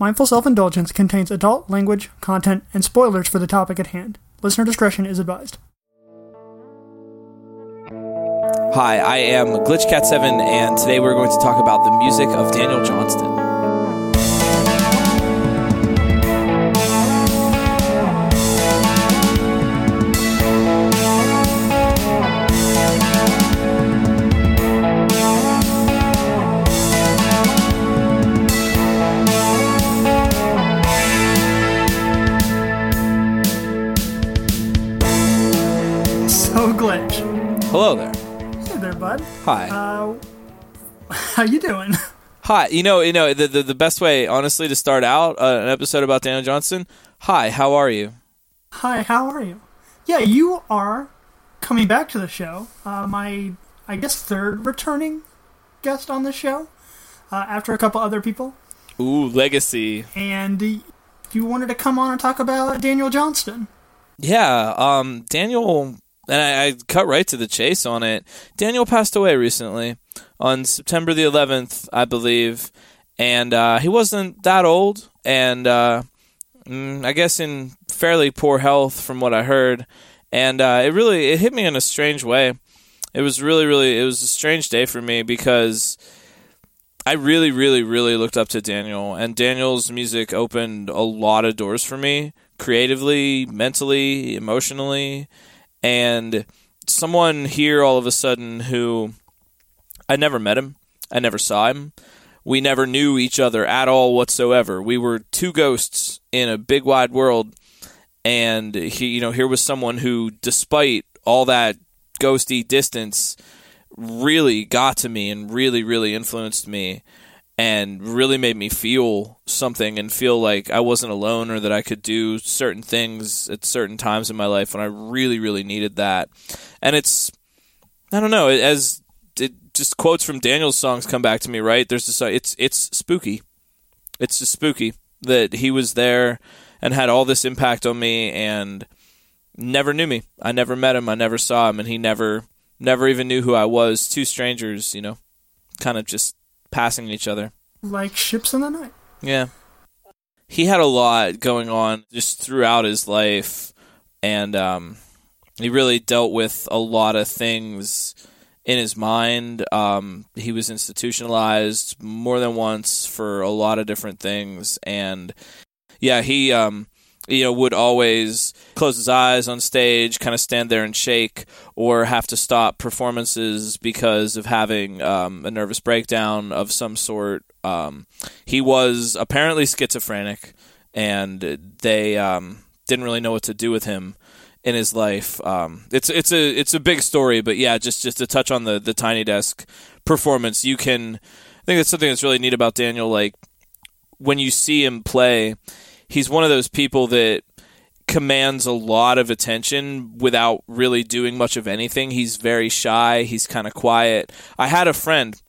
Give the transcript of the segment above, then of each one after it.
Mindful Self Indulgence contains adult language, content, and spoilers for the topic at hand. Listener discretion is advised. Hi, I am GlitchCat7, and today we're going to talk about the music of Daniel Johnston. Hey there, bud. Hi. Uh, how you doing? Hi. You know, you know the the, the best way, honestly, to start out uh, an episode about Daniel Johnston. Hi, how are you? Hi, how are you? Yeah, you are coming back to the show. Uh, my, I guess, third returning guest on the show uh, after a couple other people. Ooh, legacy. And you wanted to come on and talk about Daniel Johnston. Yeah. Um, Daniel, and I, I cut right to the chase on it. Daniel passed away recently on September the 11th, I believe, and uh, he wasn't that old, and uh, mm, I guess in fairly poor health from what I heard, and uh, it really it hit me in a strange way. It was really, really, it was a strange day for me because I really, really, really looked up to Daniel, and Daniel's music opened a lot of doors for me creatively, mentally, emotionally, and someone here all of a sudden who I never met him, I never saw him. We never knew each other at all whatsoever. We were two ghosts in a big wide world and he you know here was someone who despite all that ghosty distance really got to me and really really influenced me and really made me feel something and feel like I wasn't alone or that I could do certain things at certain times in my life when I really really needed that. And it's I don't know, as it just quotes from Daniel's songs come back to me, right? There's this uh, it's it's spooky. It's just spooky that he was there and had all this impact on me and never knew me. I never met him, I never saw him and he never never even knew who I was. Two strangers, you know, kind of just passing each other. Like ships in the night. Yeah. He had a lot going on just throughout his life and um, he really dealt with a lot of things in his mind. Um, he was institutionalized more than once for a lot of different things and yeah, he um, you know, would always close his eyes on stage, kind of stand there and shake, or have to stop performances because of having um, a nervous breakdown of some sort. Um, he was apparently schizophrenic, and they um, didn't really know what to do with him in his life. Um, it's it's a it's a big story, but yeah, just just to touch on the the Tiny Desk performance, you can. I think that's something that's really neat about Daniel. Like when you see him play he's one of those people that commands a lot of attention without really doing much of anything. He's very shy, he's kind of quiet. I had a friend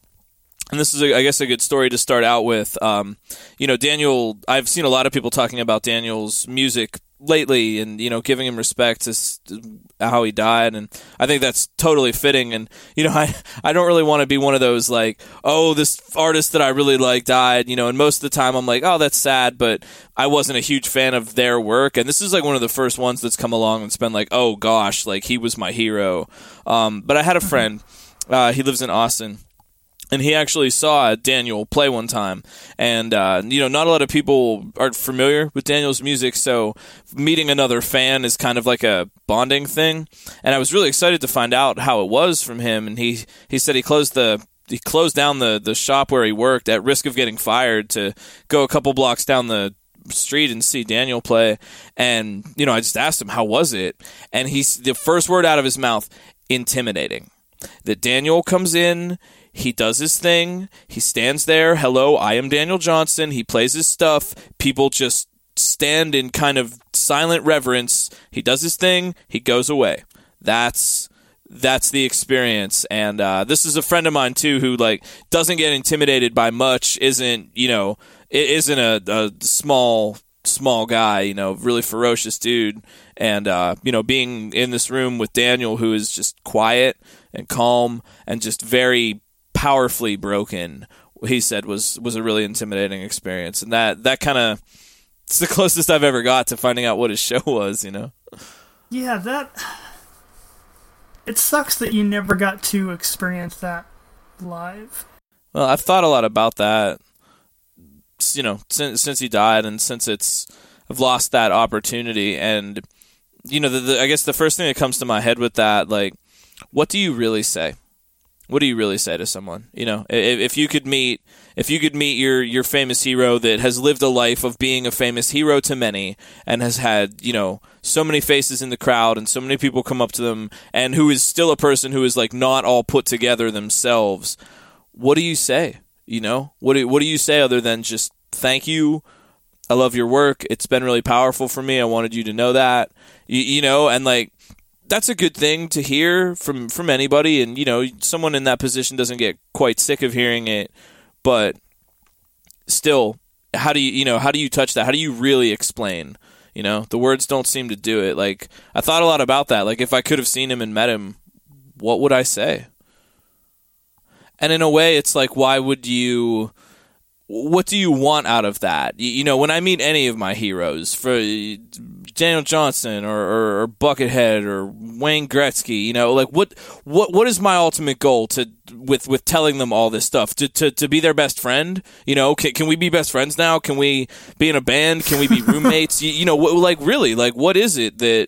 and this is, a, I guess, a good story to start out with. Um, you know, Daniel. I've seen a lot of people talking about Daniel's music lately, and you know, giving him respect to how he died, and I think that's totally fitting. And you know, I I don't really want to be one of those like, oh, this artist that I really like died. You know, and most of the time I'm like, oh, that's sad, but I wasn't a huge fan of their work, and this is like one of the first ones that's come along and's been like, oh gosh, like he was my hero. Um, but I had a friend. Uh, he lives in Austin and he actually saw Daniel play one time. And uh, you know, not a lot of people are familiar with Daniel's music, so meeting another fan is kind of like a bonding thing. And I was really excited to find out how it was from him. And he he said he closed the he closed down the the shop where he worked at risk of getting fired to go a couple blocks down the street and see Daniel play and you know I just asked him how was it and he's the first word out of his mouth intimidating that Daniel comes in he does his thing. He stands there. Hello, I am Daniel Johnston. He plays his stuff. People just stand in kind of silent reverence. He does his thing. He goes away. That's that's the experience. And uh, this is a friend of mine too, who like doesn't get intimidated by much. Isn't you know? Isn't a, a small small guy. You know, really ferocious dude. And uh, you know, being in this room with Daniel, who is just quiet and calm and just very powerfully broken he said was was a really intimidating experience, and that that kind of it's the closest I've ever got to finding out what his show was. You know. Yeah, that. It sucks that you never got to experience that live. Well, I've thought a lot about that. You know, since since he died, and since it's I've lost that opportunity, and you know, the, the, I guess the first thing that comes to my head with that, like, what do you really say? What do you really say to someone? You know, if, if you could meet, if you could meet your your famous hero that has lived a life of being a famous hero to many and has had, you know, so many faces in the crowd and so many people come up to them, and who is still a person who is like not all put together themselves, what do you say? You know, what do what do you say other than just thank you? I love your work. It's been really powerful for me. I wanted you to know that. You, you know, and like that's a good thing to hear from from anybody. And you know someone in that position doesn't get quite sick of hearing it but still how do you you know how do you touch that? How do you really explain? You know the words don't seem to do it. Like i thought a lot about that. Like if i could have seen him and met him what would i say? And in a way it's like why would you what do you want out of that? You, know, when I meet any of my heroes, for Daniel Johnston or, or, or, Buckethead or Wayne Gretzky, you know, like what what what is my ultimate goal to with with telling them all this stuff to to, to be their best friend? You know, can, can we be best friends now? Can we be in a band? Can we be roommates? you, you know, like really, like what is it that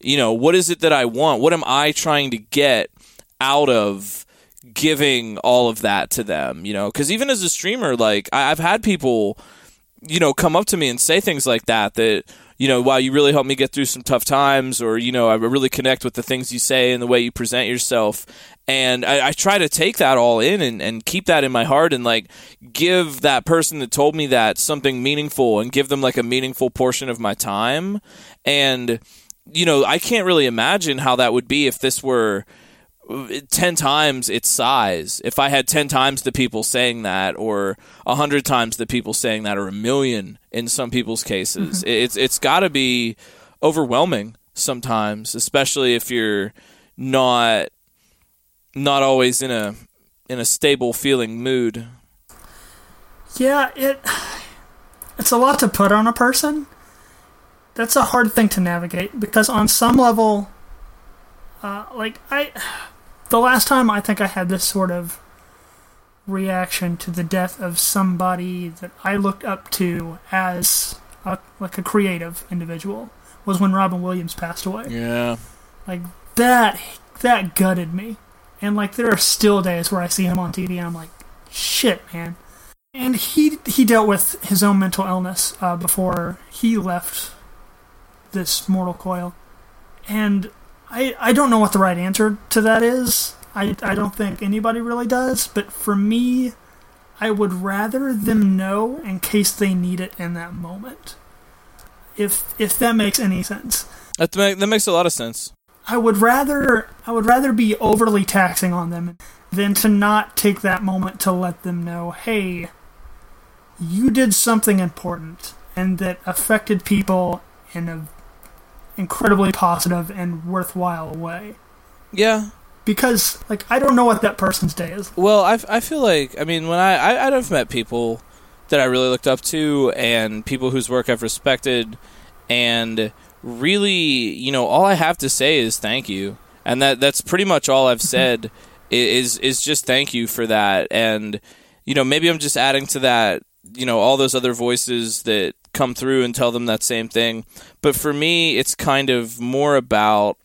you know? What is it that I want? What am I trying to get out of? giving all of that to them, you know, because even as a streamer, like I, have had people, you know, come up to me and say things like that, that, you know, wow, you really helped me get through some tough times, or, you know, I really connect with the things you say and the way you present yourself. And I, I try to take that all in and, and keep that in my heart and like give that person that told me that something meaningful and give them like a meaningful portion of my time. And, you know, I can't really imagine how that would be if this were, 10 times its size. If I had 10 times the people saying that, or 100 times the people saying that, or a million in some people's cases, mm-hmm. it's, it's got to be overwhelming sometimes, especially if you're not not always in a in a stable feeling mood. Yeah, it it's a lot to put on a person. That's a hard thing to navigate because on some level uh, like I the last time I think I had this sort of reaction to the death of somebody that I looked up to as a, like a creative individual was when Robin Williams passed away. Yeah. Like that that gutted me. And like there are still days where I see him on TV and I'm like, shit, man. And he he dealt with his own mental illness uh, before he left this mortal coil. And I, I don't know what the right answer to that is. I, I don't think anybody really does, but for me, I would rather them know in case they need it in that moment. If if that makes any sense. That that makes a lot of sense. I would rather I would rather be overly taxing on them than to not take that moment to let them know, hey, you did something important and that affected people in a incredibly positive and worthwhile way. Yeah. Because like I don't know what that person's day is. Well, I, I feel like I mean when I, I I've met people that I really looked up to and people whose work I've respected and really you know all I have to say is thank you and that that's pretty much all I've mm-hmm. said is is just thank you for that and you know maybe I'm just adding to that you know all those other voices that come through and tell them that same thing. But for me, it's kind of more about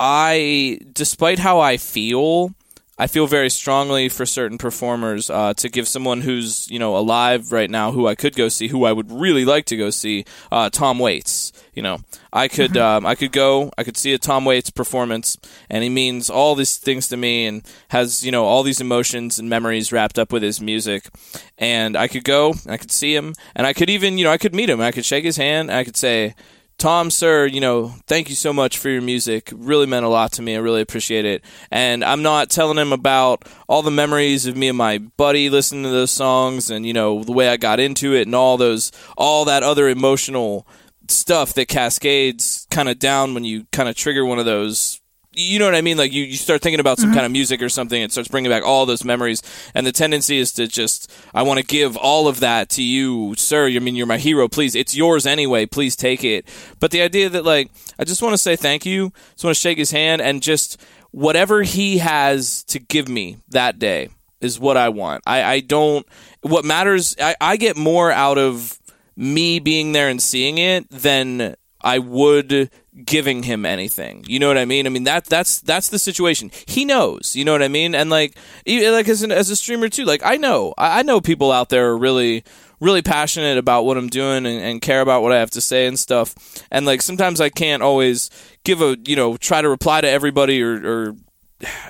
I, despite how I feel, I feel very strongly for certain performers uh, to give someone who's you know alive right now who I could go see, who I would really like to go see, uh, Tom Waits. You know, I could mm-hmm. um, I could go, I could see a Tom Waits performance, and he means all these things to me, and has you know all these emotions and memories wrapped up with his music, and I could go, I could see him, and I could even you know I could meet him, I could shake his hand, I could say Tom, sir, you know, thank you so much for your music. really meant a lot to me. I really appreciate it. And I'm not telling him about all the memories of me and my buddy listening to those songs and, you know, the way I got into it and all those, all that other emotional stuff that cascades kind of down when you kind of trigger one of those you know what I mean? Like you, you start thinking about some Mm-hmm. kind of music or something, it starts bringing back all those memories. And the tendency is to just, I want to give all of that to you, sir. I mean, you're my hero. Please, it's yours anyway. Please take it. But the idea that like, I just want to say thank you. Just want to shake his hand and just whatever he has to give me that day is what I want. I, I don't, what matters, I, I get more out of me being there and seeing it than I would giving him anything. You know what I mean? I mean that that's that's the situation. He knows. You know what I mean? And like like as an, as a streamer too. Like I know I, I know people out there are really really passionate about what I'm doing and, and care about what I have to say and stuff. And like sometimes I can't always give a you know try to reply to everybody or, or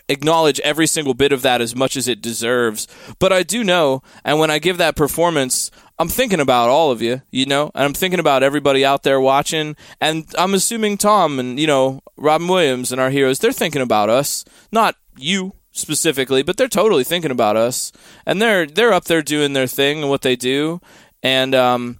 acknowledge every single bit of that as much as it deserves. But I do know, and when I give that performance, I'm thinking about all of you, you know, and I'm thinking about everybody out there watching. And I'm assuming Tom and, you know, Robin Williams and our heroes, they're thinking about us. Not you specifically, but they're totally thinking about us. And they're they're up there doing their thing and what they do. And um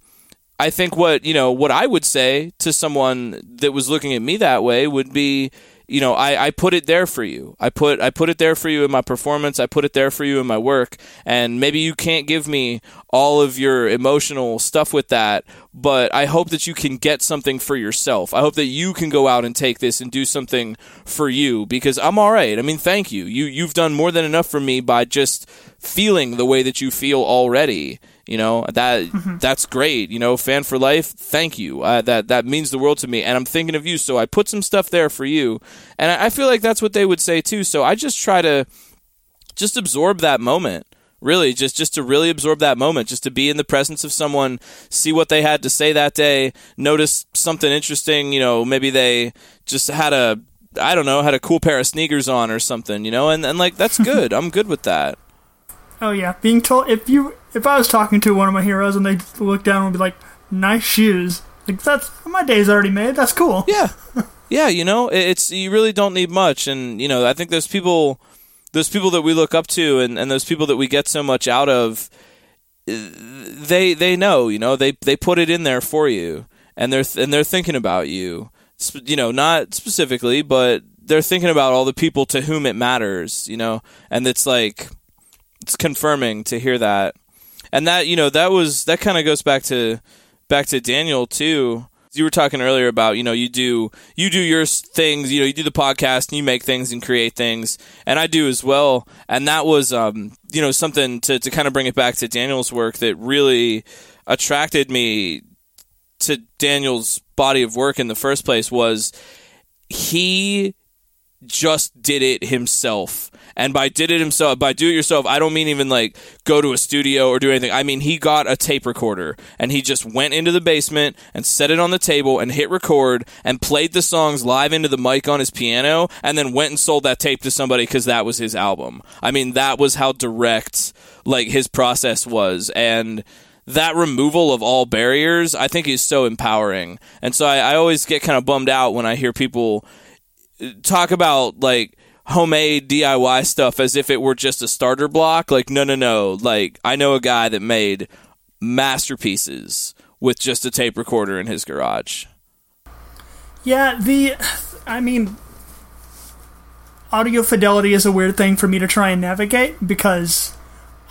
I think what you know what I would say to someone that was looking at me that way would be you know I, I put it there for you. I put I put it there for you in my performance. I put it there for you in my work. And maybe you can't give me all of your emotional stuff with that but I hope that you can get something for yourself. I hope that you can go out and take this and do something for you because I'm all right. I mean thank you. You you've done more than enough for me by just feeling the way that you feel already you know that that's great you know fan for life thank you. Uh, that that means the world to me and i'm thinking of you so i put some stuff there for you. And I, I feel like that's what they would say too so i just try to just absorb that moment really just just to really absorb that moment just to be in the presence of someone see what they had to say that day notice something interesting you know maybe they just had a i don't know had a cool pair of sneakers on or something you know and, and like that's good i'm good with that. Oh yeah, being told if you if I was talking to one of my heroes and they look down and be like, "Nice shoes," like that's my day's already made. That's cool. Yeah, yeah. You know, it's you really don't need much, and you know, I think those people, those people that we look up to, and, and those people that we get so much out of, they they know. You know, they they put it in there for you, and they're and they're thinking about you. You know, not specifically, but they're thinking about all the people to whom it matters. You know, and it's like it's confirming to hear that and that you know that was that kind of goes back to back to Daniel too. You were talking earlier about you know you do you do your things you know you do the podcast and you make things and create things and I do as well and that was um you know something to to kind of bring it back to Daniel's work that really attracted me to Daniel's body of work in the first place was he just did it himself. And by did it himself, by do it yourself, I don't mean even like go to a studio or do anything. I mean he got a tape recorder and he just went into the basement and set it on the table and hit record and played the songs live into the mic on his piano and then went and sold that tape to somebody because that was his album. I mean that was how direct like his process was and that removal of all barriers, I think, is so empowering. And so I, I always get kind of bummed out when I hear people talk about like homemade DIY stuff as if it were just a starter block. Like, no, no, no. Like, I know a guy that made masterpieces with just a tape recorder in his garage. Yeah, the I mean audio fidelity is a weird thing for me to try and navigate because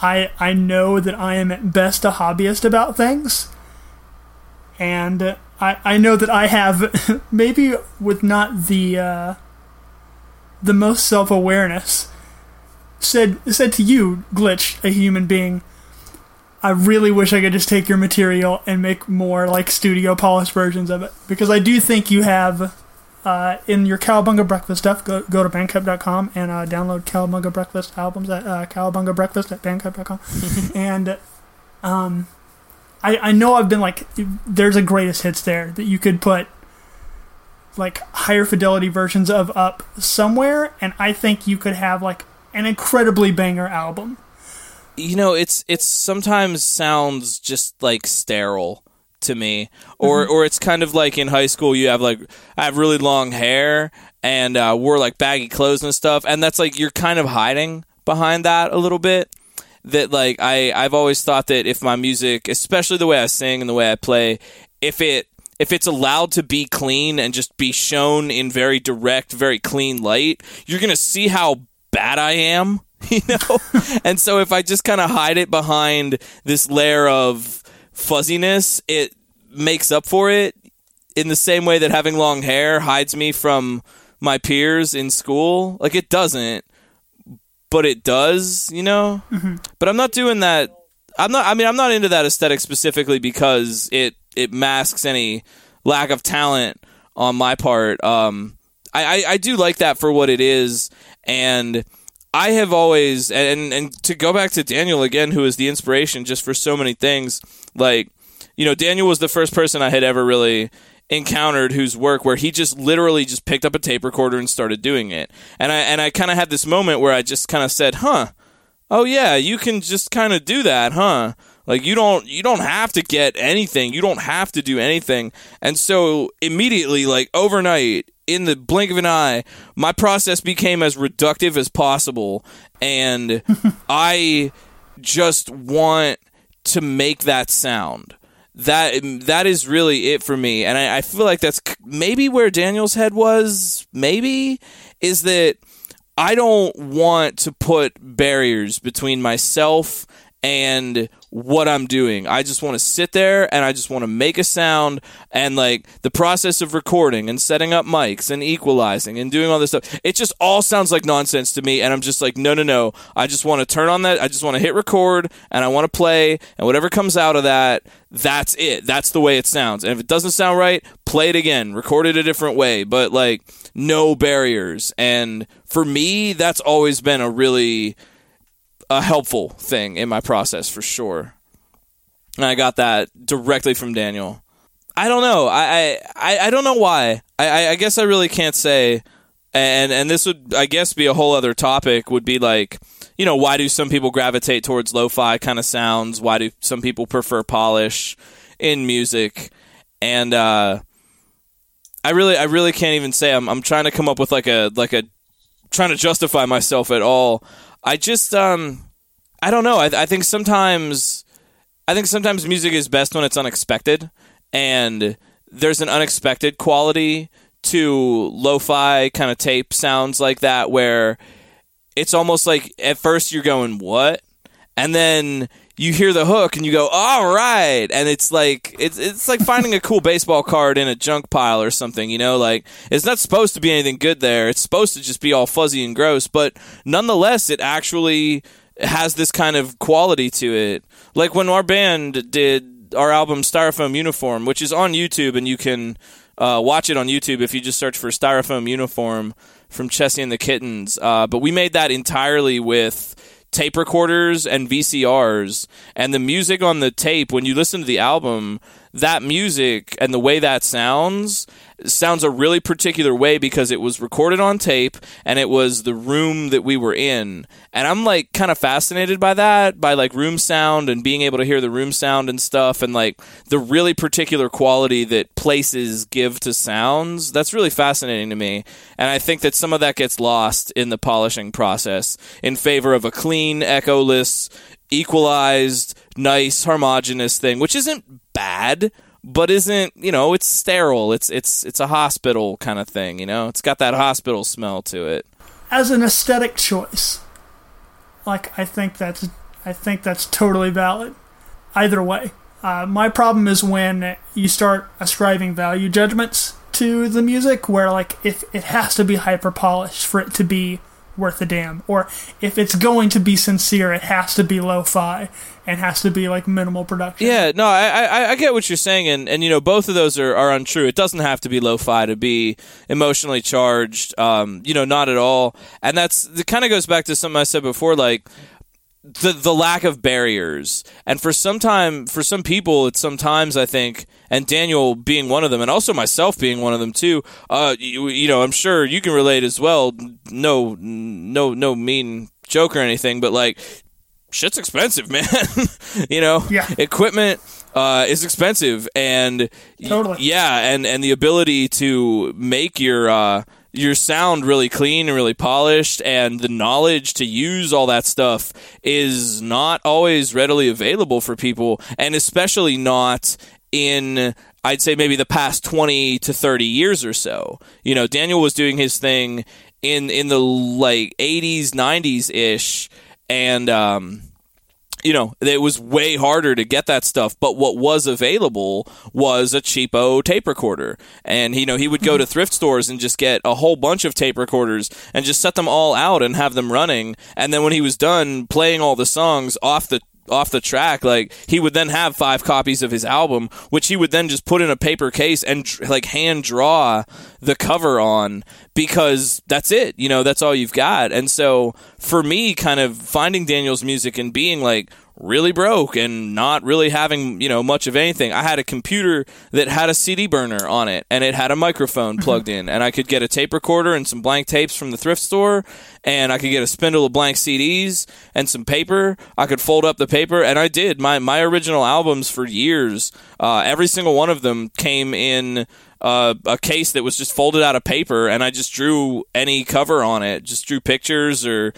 I I know that I am at best a hobbyist about things. And I I know that I have maybe with not the uh, the most self-awareness said said to you glitch a human being I really wish I could just take your material and make more like studio polished versions of it because I do think you have uh, in your Cowabunga Breakfast stuff. Go go to bandcamp.com and uh, download Cowabunga Breakfast albums at uh, Cowabunga Breakfast at bandcamp.com. and um, I I know I've been like there's a greatest hits there that you could put like higher fidelity versions of up somewhere, and I think you could have like an incredibly banger album. you know it's it's sometimes sounds just like sterile to me. Or or it's kind of like in high school you have like I have really long hair and uh, wore like baggy clothes and stuff and that's like you're kind of hiding behind that a little bit. That like I I've always thought that if my music especially the way I sing and the way I play if it if it's allowed to be clean and just be shown in very direct, very clean light, you're going to see how bad I am, you know? and so if I just kind of hide it behind this layer of fuzziness, it makes up for it in the same way that having long hair hides me from my peers in school. Like it doesn't, but it does, you know? Mm-hmm. But I'm not doing that. I'm not, I mean, I'm not into that aesthetic specifically because it, it masks any lack of talent on my part. Um, I, I, I do like that for what it is. And I have always, and, and to go back to Daniel again, who is the inspiration just for so many things, like, you know, Daniel was the first person I had ever really encountered whose work where he just literally just picked up a tape recorder and started doing it. And I and I kind of had this moment where I just kind of said, "Huh. Oh yeah, you can just kind of do that, huh?" Like you don't you don't have to get anything. You don't have to do anything. And so immediately like overnight in the blink of an eye, my process became as reductive as possible and I just want to make that sound that that is really it for me and I, I, feel like that's maybe where daniel's head was maybe is that i don't want to put barriers between myself and what I'm doing. I just want to sit there and I just want to make a sound and like the process of recording and setting up mics and equalizing and doing all this stuff. It just all sounds like nonsense to me and I'm just like no no no. I just want to turn on that I just want to hit record and I want to play and whatever comes out of that that's it. That's the way it sounds. And if it doesn't sound right, play it again, record it a different way, but like no barriers. And for me that's always been a really a helpful thing in my process for sure. And I got that directly from Daniel. I don't know. I I, I don't know why. I, I guess I really can't say. And and this would I guess be a whole other topic. Would be like you know why do some people gravitate towards lo-fi kind of sounds? Why do some people prefer polish in music? And uh, I really I really can't even say. I'm I'm trying to come up with like a like a trying to justify myself at all. I just um I don't know. I, I think sometimes I think sometimes music is best when it's unexpected, and there's an unexpected quality to lo-fi kind of tape sounds like that where it's almost like at first you're going what, and then you hear the hook and you go all right. And it's like it's it's like finding a cool baseball card in a junk pile or something you know? Like it's not supposed to be anything good there. It's supposed to just be all fuzzy and gross but nonetheless it actually has this kind of quality to it like when our band did our album styrofoam uniform which is on youtube and you can uh, watch it on youtube if you just search for styrofoam uniform from Chessie and the Kittens. Uh, but we made that entirely with tape recorders and VCRs. And the music on the tape, when you listen to the album, that music and the way that sounds sounds a really particular way because it was recorded on tape and it was the room that we were in. And I'm like kind of fascinated by that, by like room sound and being able to hear the room sound and stuff and like the really particular quality that places give to sounds. That's really fascinating to me. And I think that some of that gets lost in the polishing process in favor of a clean, echoless, equalized, nice, homogenous thing, which isn't bad but isn't you know it's sterile. It's it's it's a hospital kind of thing you know? It's got that hospital smell to it. As an aesthetic choice like i think that's i think that's totally valid. Either way uh, my problem is when you start ascribing value judgments to the music where like if it has to be hyper polished for it to be worth a damn. Or if it's going to be sincere, it has to be lo-fi and has to be like minimal production. Yeah, no, I, I, I get what you're saying, and, and you know both of those are, are untrue. It doesn't have to be lo-fi to be emotionally charged. Um, you know, not at all. And that's it. Kind of goes back to something I said before, like the the lack of barriers. And for some time, for some people, it's sometimes I think, and Daniel being one of them, and also myself being one of them too. Uh, you, you know, I'm sure you can relate as well. No, no, no mean joke or anything, but like, shit's expensive, man. you know, yeah. equipment uh, is expensive, and totally. yeah, and and the ability to make your uh, your sound really clean and really polished and the knowledge to use all that stuff is not always readily available for people and especially not in I'd say maybe the past 20 to 30 years or so. You know, Daniel was doing his thing in in the like 80s, 90s ish and um you know, it was way harder to get that stuff, but what was available was a cheapo tape recorder. And, you know, he would go to mm-hmm. thrift stores and just get a whole bunch of tape recorders and just set them all out and have them running. And then when he was done playing all the songs off the off the track like he would then have five copies of his album which he would then just put in a paper case and like hand draw the cover on because that's it you know that's all you've got. And so for me kind of finding daniel's music and being like really broke and not really having you know much of anything. I had a computer that had a cd burner on it and it had a microphone plugged in and i could get a tape recorder and some blank tapes from the thrift store and i could get a spindle of blank cds and some paper. I could fold up the paper and i did. My my original albums for years uh, every single one of them came in uh, a case that was just folded out of paper and i just drew any cover on it just drew pictures or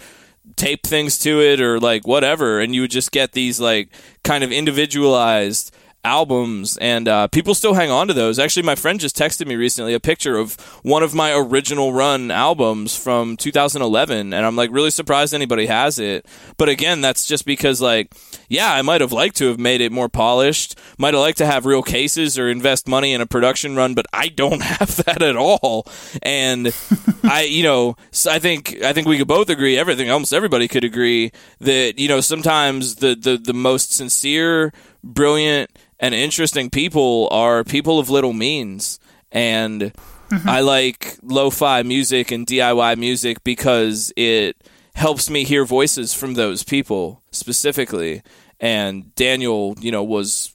tape things to it or like whatever and you would just get these like kind of individualized albums and uh, people still hang on to those. Actually my friend just texted me recently a picture of one of my original run albums from 2011 and i'm like really surprised anybody has it. But again that's just because like yeah i might have liked to have made it more polished. Might have liked to have real cases or invest money in a production run but i don't have that at all. And i you know i think i think we could both agree everything almost everybody could agree that you know sometimes the the, the most sincere brilliant and interesting people are people of little means. And mm-hmm. I like lo fi music and DIY music because it helps me hear voices from those people specifically. And Daniel, you know, was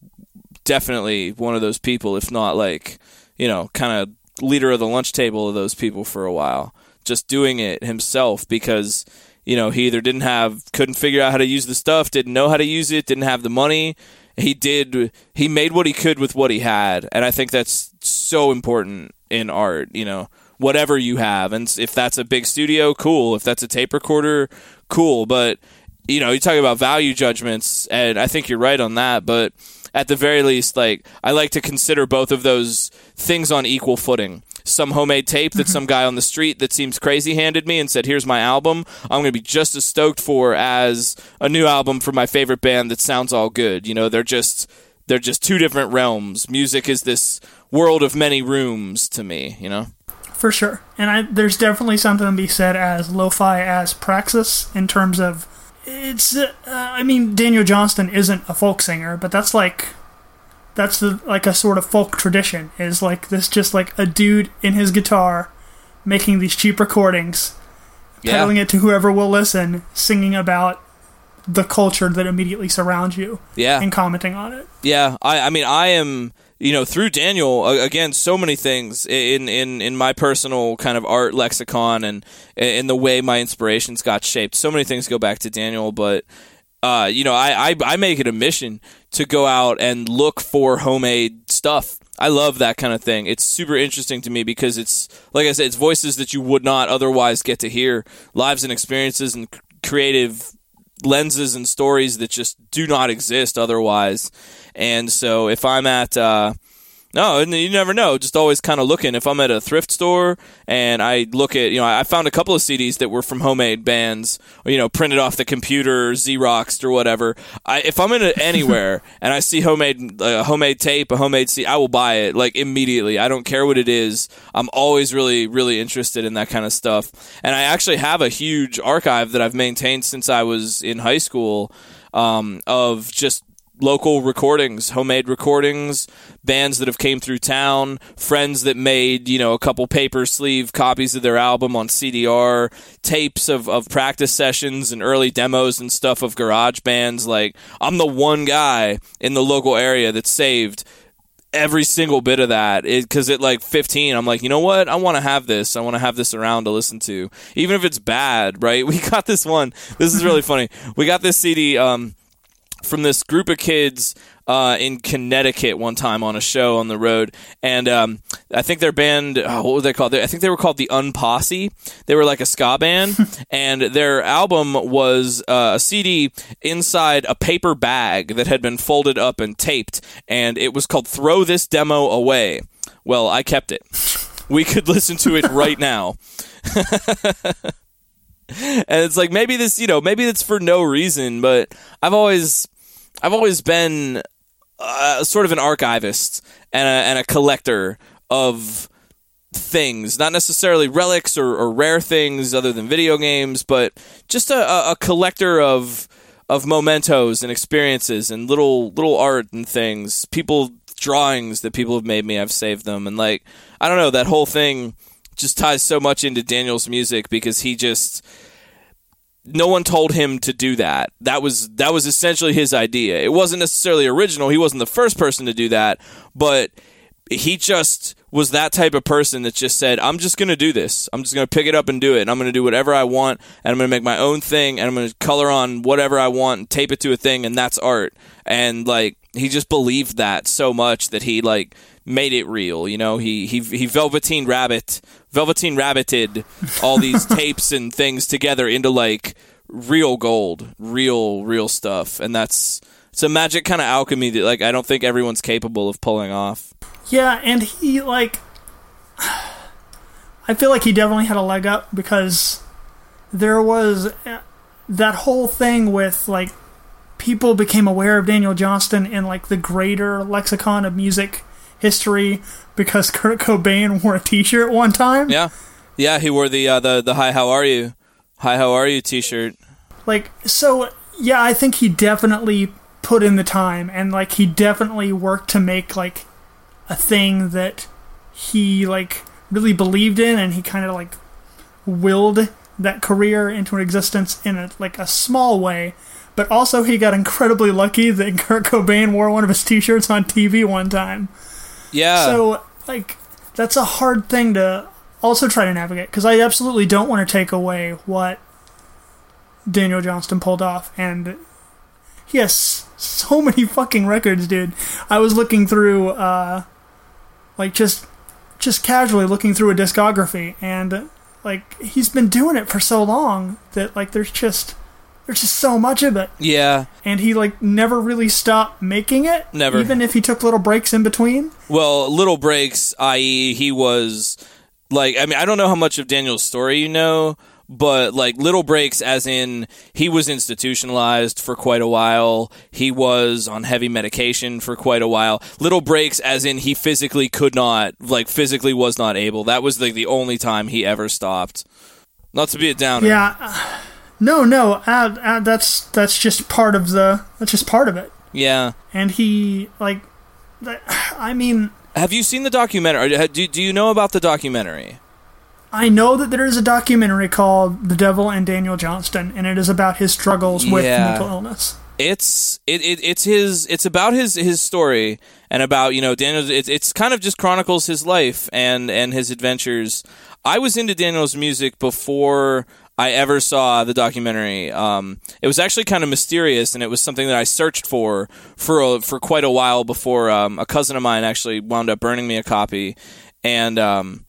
definitely one of those people, if not like, you know, kind of leader of the lunch table of those people for a while. Just doing it himself because, you know, he either didn't have, couldn't figure out how to use the stuff, didn't know how to use it, didn't have the money, he did he made what he could with what he had. And i think that's so important in art you know whatever you have. And if that's a big studio cool. If that's a tape recorder cool. But you know you talk about value judgments and i think you're right on that. But at the very least like i like to consider both of those things on equal footing some homemade tape that some guy on the street that seems crazy handed me and said, "Here's my album." I'm going to be just as stoked for as a new album from my favorite band that sounds all good. You know, they're just they're just two different realms. Music is this world of many rooms to me. You know. For sure, and I, there's definitely something to be said as lo-fi as praxis in terms of it's. Uh, I mean, Daniel Johnston isn't a folk singer, but that's like that's the like a sort of folk tradition is like this just like a dude in his guitar making these cheap recordings Yeah. peddling it to whoever will listen singing about the culture that immediately surrounds you Yeah. and commenting on it Yeah, I, I mean, I am, you know, through Daniel again, so many things in in in my personal kind of art lexicon and in the way my inspirations got shaped. So many things go back to Daniel, but uh, you know, I, I I make it a mission to go out and look for homemade stuff. I love that kind of thing. It's super interesting to me because it's like I said, it's voices that you would not otherwise get to hear, lives and experiences and creative lenses and stories that just do not exist otherwise. And so if I'm at uh no, and you never know. Just always kind of looking. If I'm at a thrift store and I look at, you know, I found a couple of CDs that were from homemade bands, or, you know, printed off the computer, Xeroxed or whatever. I, if I'm in a, anywhere and I see homemade, a homemade tape, a homemade CD, I will buy it like immediately. I don't care what it is. I'm always really, really interested in that kind of stuff. And I actually have a huge archive that I've maintained since I was in high school um, of just local recordings, homemade recordings, bands that have came through town, friends that made, you know, a couple paper sleeve copies of their album on CDR, tapes of, of practice sessions and early demos and stuff of garage bands. Like, I'm the one guy in the local area that saved every single bit of that. Because at like 15 i'm like you know what? I want to have this. I want to have this around to listen to. Even if it's bad right? We got this one. This is really funny. We got this cd um, from this group of kids uh, in Connecticut one time on a show on the road, and um, I think their band, oh, what were they called? I think they were called the Unposse. They were like a ska band, and their album was uh, a CD inside a paper bag that had been folded up and taped, and it was called "Throw This Demo Away." Well, I kept it. We could listen to it right now. and it's like maybe this, you know, maybe it's for no reason, but I've always, I've always been uh, sort of an archivist and a, and a collector of things, not necessarily relics or, or, rare things other than video games, but just a, a collector of of mementos and experiences and little little art and things, people drawings that people have made me. I've saved them, and like I don't know, that whole thing just ties so much into Daniel's music because he just no one told him to do that. That was that was essentially his idea. It wasn't necessarily original. He wasn't the first person to do that, but he just was that type of person that just said, "I'm just going to do this. I'm just going to pick it up and do it. And I'm going to do whatever I want, and I'm going to make my own thing, and I'm going to color on whatever I want and tape it to a thing, and that's art." And like he just believed that so much that he like made it real. You know, he he he Velveteen Rabbit, Velveteen Rabbited all these tapes and things together into like real gold, real real stuff, and that's it's a magic kind of alchemy that like I don't think everyone's capable of pulling off. Yeah, and he like I feel like he definitely had a leg up because there was uh, that whole thing with like people became aware of Daniel Johnston in like the greater lexicon of music history because Kurt Cobain wore a T-shirt one time. Yeah, yeah, he wore the uh, the the "Hi, how are you?" "Hi, how are you?" T-shirt. Like so, yeah, I think he definitely put in the time and like he definitely worked to make like a thing that he like really believed in and he kind of like willed that career into existence in a, like a small way but also he got incredibly lucky that Kurt Cobain wore one of his t-shirts on TV one time yeah. So, like, that's a hard thing to also try to navigate because I absolutely don't want to take away what Daniel Johnston pulled off. And he has so many fucking records, dude. I was looking through, uh, like, just just casually looking through a discography, and like he's been doing it for so long that like there's just there's just so much of it. Yeah. And he like never really stopped making it. Never. Even if he took little breaks in between. Well, little breaks, i.e., he was like I mean I don't know how much of Daniel's story you know, but like little breaks as in he was institutionalized for quite a while he was on heavy medication for quite a while little breaks as in he physically could not like physically was not able that was like the only time he ever stopped not to be a downer yeah no, no, uh, uh, that's that's just part of the that's just part of it. Yeah. And he like, I mean, have you seen the documentary? Do do you know about the documentary? I know that there is a documentary called "The Devil and Daniel Johnston," and it is about his struggles with yeah. mental illness. It's it, it it's his it's about his his story and about you know Daniel. It's it's kind of just chronicles his life and and his adventures. I was into Daniel's music before I ever saw the documentary. Um, it was actually kind of mysterious, and it was something that I searched for for a, for quite a while before um, a cousin of mine actually wound up burning me a copy, and um,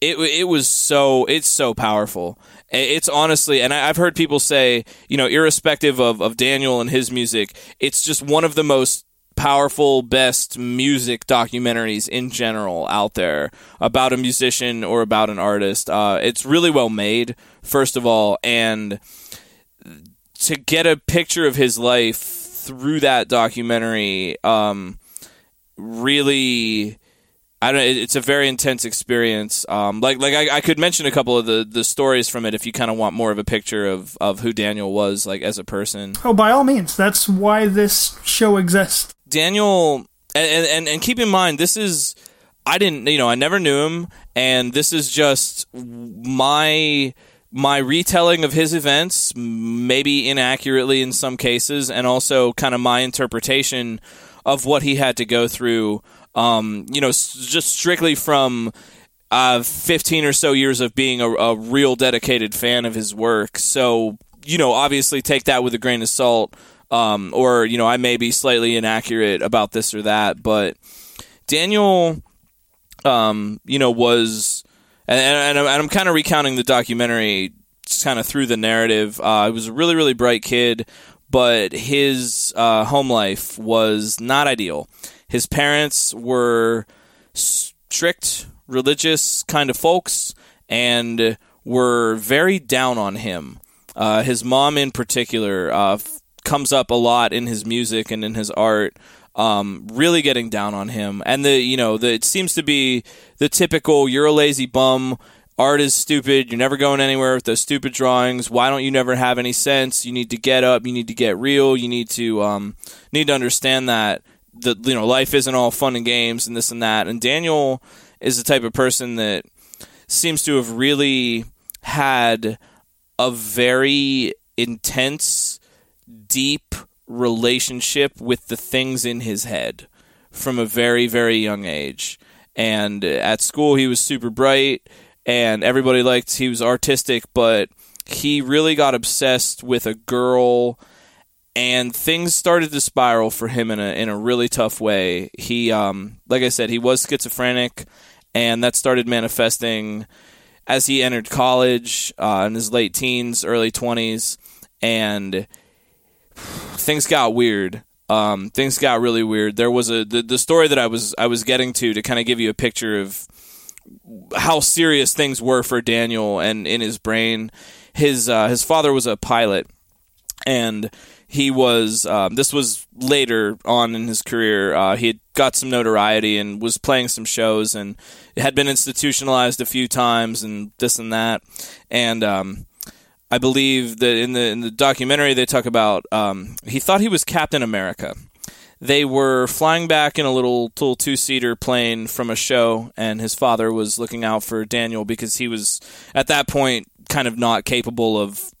it it was so it's so powerful. It's honestly, and I've heard people say, you know, irrespective of, of Daniel and his music, it's just one of the most powerful, best music documentaries in general out there about a musician or about an artist. Uh, it's really well made, first of all, and to get a picture of his life through that documentary um, really. I don't. It's a very intense experience. Um, like, like I, I, could mention a couple of the, the stories from it if you kind of want more of a picture of, of who Daniel was, like as a person. Oh, by all means, that's why this show exists. Daniel, and, and and keep in mind, this is I didn't, you know, I never knew him, and this is just my my retelling of his events, maybe inaccurately in some cases, and also kind of my interpretation of what he had to go through. Um, you know, just strictly from uh, 15 or so years of being a, a real dedicated fan of his work. So, you know, obviously take that with a grain of salt. Um, or you know I may be slightly inaccurate about this or that, but Daniel, um, you know, was and, and, and I'm kind of recounting the documentary kind of through the narrative. Uh, he was a really really bright kid, but his uh, home life was not ideal. His parents were strict, religious kind of folks, and were very down on him. Uh, his mom, in particular, uh, comes up a lot in his music and in his art. Um, really getting down on him, and the you know the it seems to be the typical "you're a lazy bum." art is stupid. You're never going anywhere with those stupid drawings. Why don't you never have any sense? You need to get up. You need to get real. You need to um, need to understand that the you know life isn't all fun and games and this and that. And Daniel is the type of person that seems to have really had a very intense, deep relationship with the things in his head from a very very young age. And at school, he was super bright and everybody liked he was artistic, but he really got obsessed with a girl and things started to spiral for him in a in a really tough way. He um like I said, he was schizophrenic and that started manifesting as he entered college uh, in his late teens, early 20s and things got weird. Um, things got really weird. There was a the, the story that I was I was getting to to kind of give you a picture of how serious things were for Daniel and in his brain. His uh, his father was a pilot, and he was. Um, this was later on in his career. Uh, he had got some notoriety and was playing some shows, and had been institutionalized a few times, and this and that. And um, I believe that in the in the documentary they talk about um, he thought he was Captain America they were flying back in a little, little two seater plane from a show, and his father was looking out for Daniel because he was at that point kind of not capable of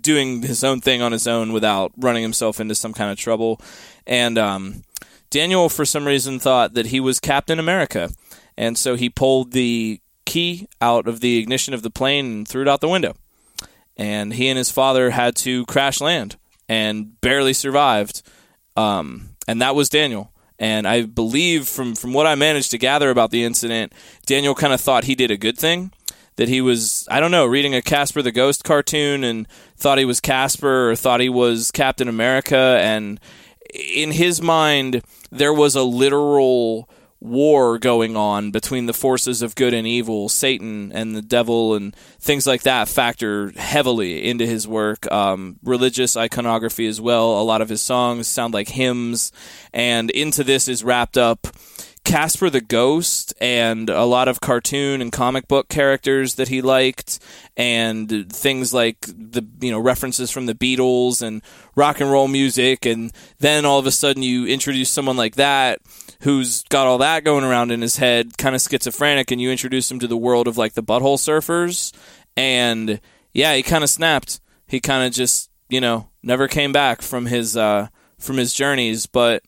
doing his own thing on his own without running himself into some kind of trouble. And um, Daniel, for some reason, thought that he was Captain America, and so he pulled the key out of the ignition of the plane and threw it out the window. And he and his father had to crash land and barely survived um, and that was Daniel. And I believe from from what I managed to gather about the incident, Daniel kind of thought he did a good thing. That he was, I don't know, reading a Casper the Ghost cartoon and thought he was Casper or thought he was Captain America. And in his mind, there was a literal war going on between the forces of good and evil, Satan and the devil, and things like that factor heavily into his work. Um, religious iconography as well. A lot of his songs sound like hymns, and into this is wrapped up. Casper the Ghost and a lot of cartoon and comic book characters that he liked, and things like the you know references from the Beatles and rock and roll music, and then all of a sudden you introduce someone like that who's got all that going around in his head, kind of schizophrenic, and you introduce him to the world of like the butthole surfers, and yeah, he kind of snapped. He kind of just you know never came back from his uh, from his journeys, but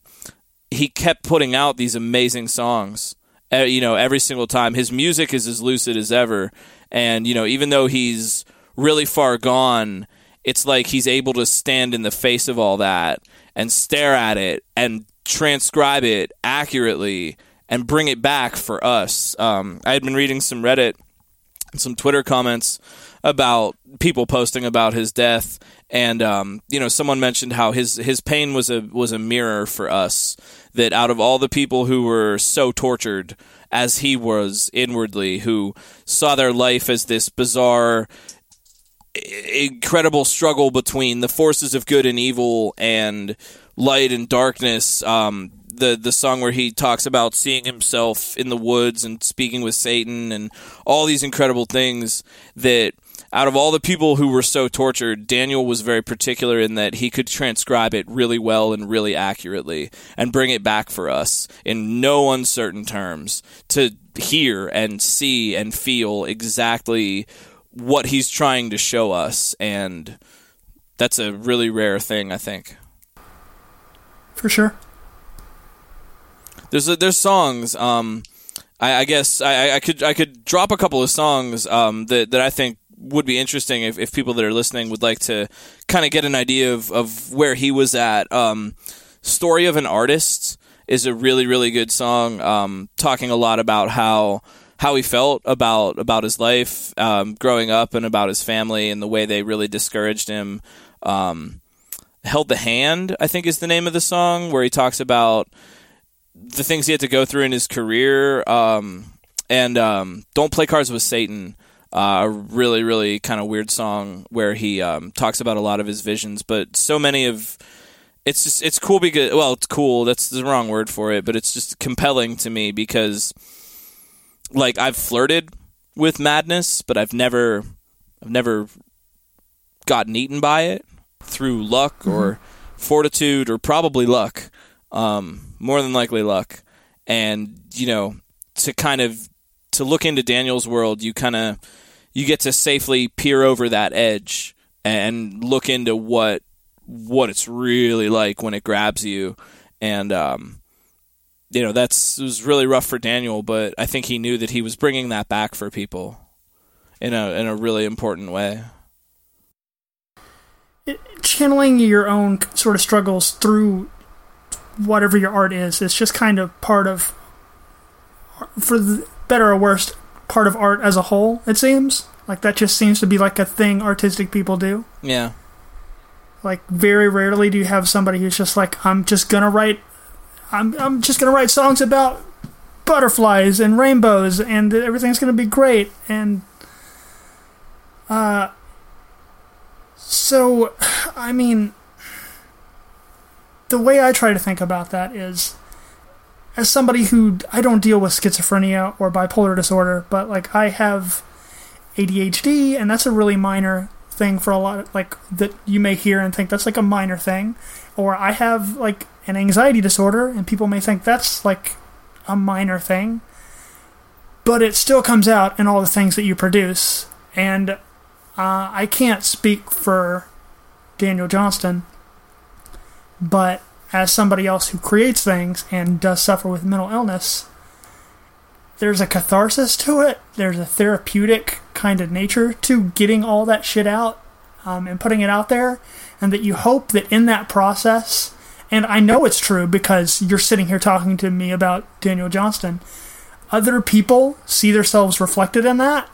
he kept putting out these amazing songs. Uh, you know, every single time his music is as lucid as ever, and you know, even though he's really far gone, it's like he's able to stand in the face of all that and stare at it and transcribe it accurately and bring it back for us. Um, I had been reading some Reddit and some Twitter comments about people posting about his death, and um, you know, someone mentioned how his his pain was a was a mirror for us. That out of all the people who were so tortured as he was inwardly, who saw their life as this bizarre incredible struggle between the forces of good and evil and light and darkness. Um, the the song where he talks about seeing himself in the woods and speaking with Satan and all these incredible things that out of all the people who were so tortured, Daniel was very particular in that he could transcribe it really well and really accurately and bring it back for us in no uncertain terms to hear and see and feel exactly what he's trying to show us and that's a really rare thing, I think for sure. There's a, there's songs. Um, I, I guess I, I, could I could drop a couple of songs um, that that I think would be interesting if, if people that are listening would like to kind of get an idea of, of where he was at. Um, Story of an Artist is a really really good song, um, talking a lot about how how he felt about about his life um, growing up and about his family and the way they really discouraged him. Um, Held the Hand, I think, is the name of the song, where he talks about the things he had to go through in his career. Um, and um, Don't Play Cards with Satan, a really, really kind of weird song where he um, talks about a lot of his visions. But so many of it's just it's cool because well, it's cool. That's the wrong word for it, but it's just compelling to me because like I've flirted with madness, but I've never I've never gotten eaten by it through luck or mm-hmm. fortitude or probably luck. Um, more than likely luck. And, you know, to kind of to look into Daniel's world, you kind of you get to safely peer over that edge and look into what what it's really like when it grabs you and um, you know that's it was really rough for Daniel, but I think he knew that he was bringing that back for people in a in a really important way. Channeling your own sort of struggles through whatever your art is, it's just kind of part of, for the better or worse, part of art as a whole. It seems like that just seems to be like a thing artistic people do. Yeah. Like very rarely do you have somebody who's just like, I'm just gonna write I'm I'm just gonna write songs about butterflies and rainbows and everything's gonna be great and uh so I mean the way I try to think about that is as somebody who I don't deal with schizophrenia or bipolar disorder, but like I have ADHD and that's a really minor thing for a lot of, like that you may hear and think that's like a minor thing or I have like an anxiety disorder, and people may think that's like a minor thing, but it still comes out in all the things that you produce. And uh, I can't speak for Daniel Johnston, but as somebody else who creates things and does suffer with mental illness, there's a catharsis to it. There's a therapeutic kind of nature to getting all that shit out um, and putting it out there. And that you hope that in that process, and I know it's true because you're sitting here talking to me about Daniel Johnston. Other people see themselves reflected in that,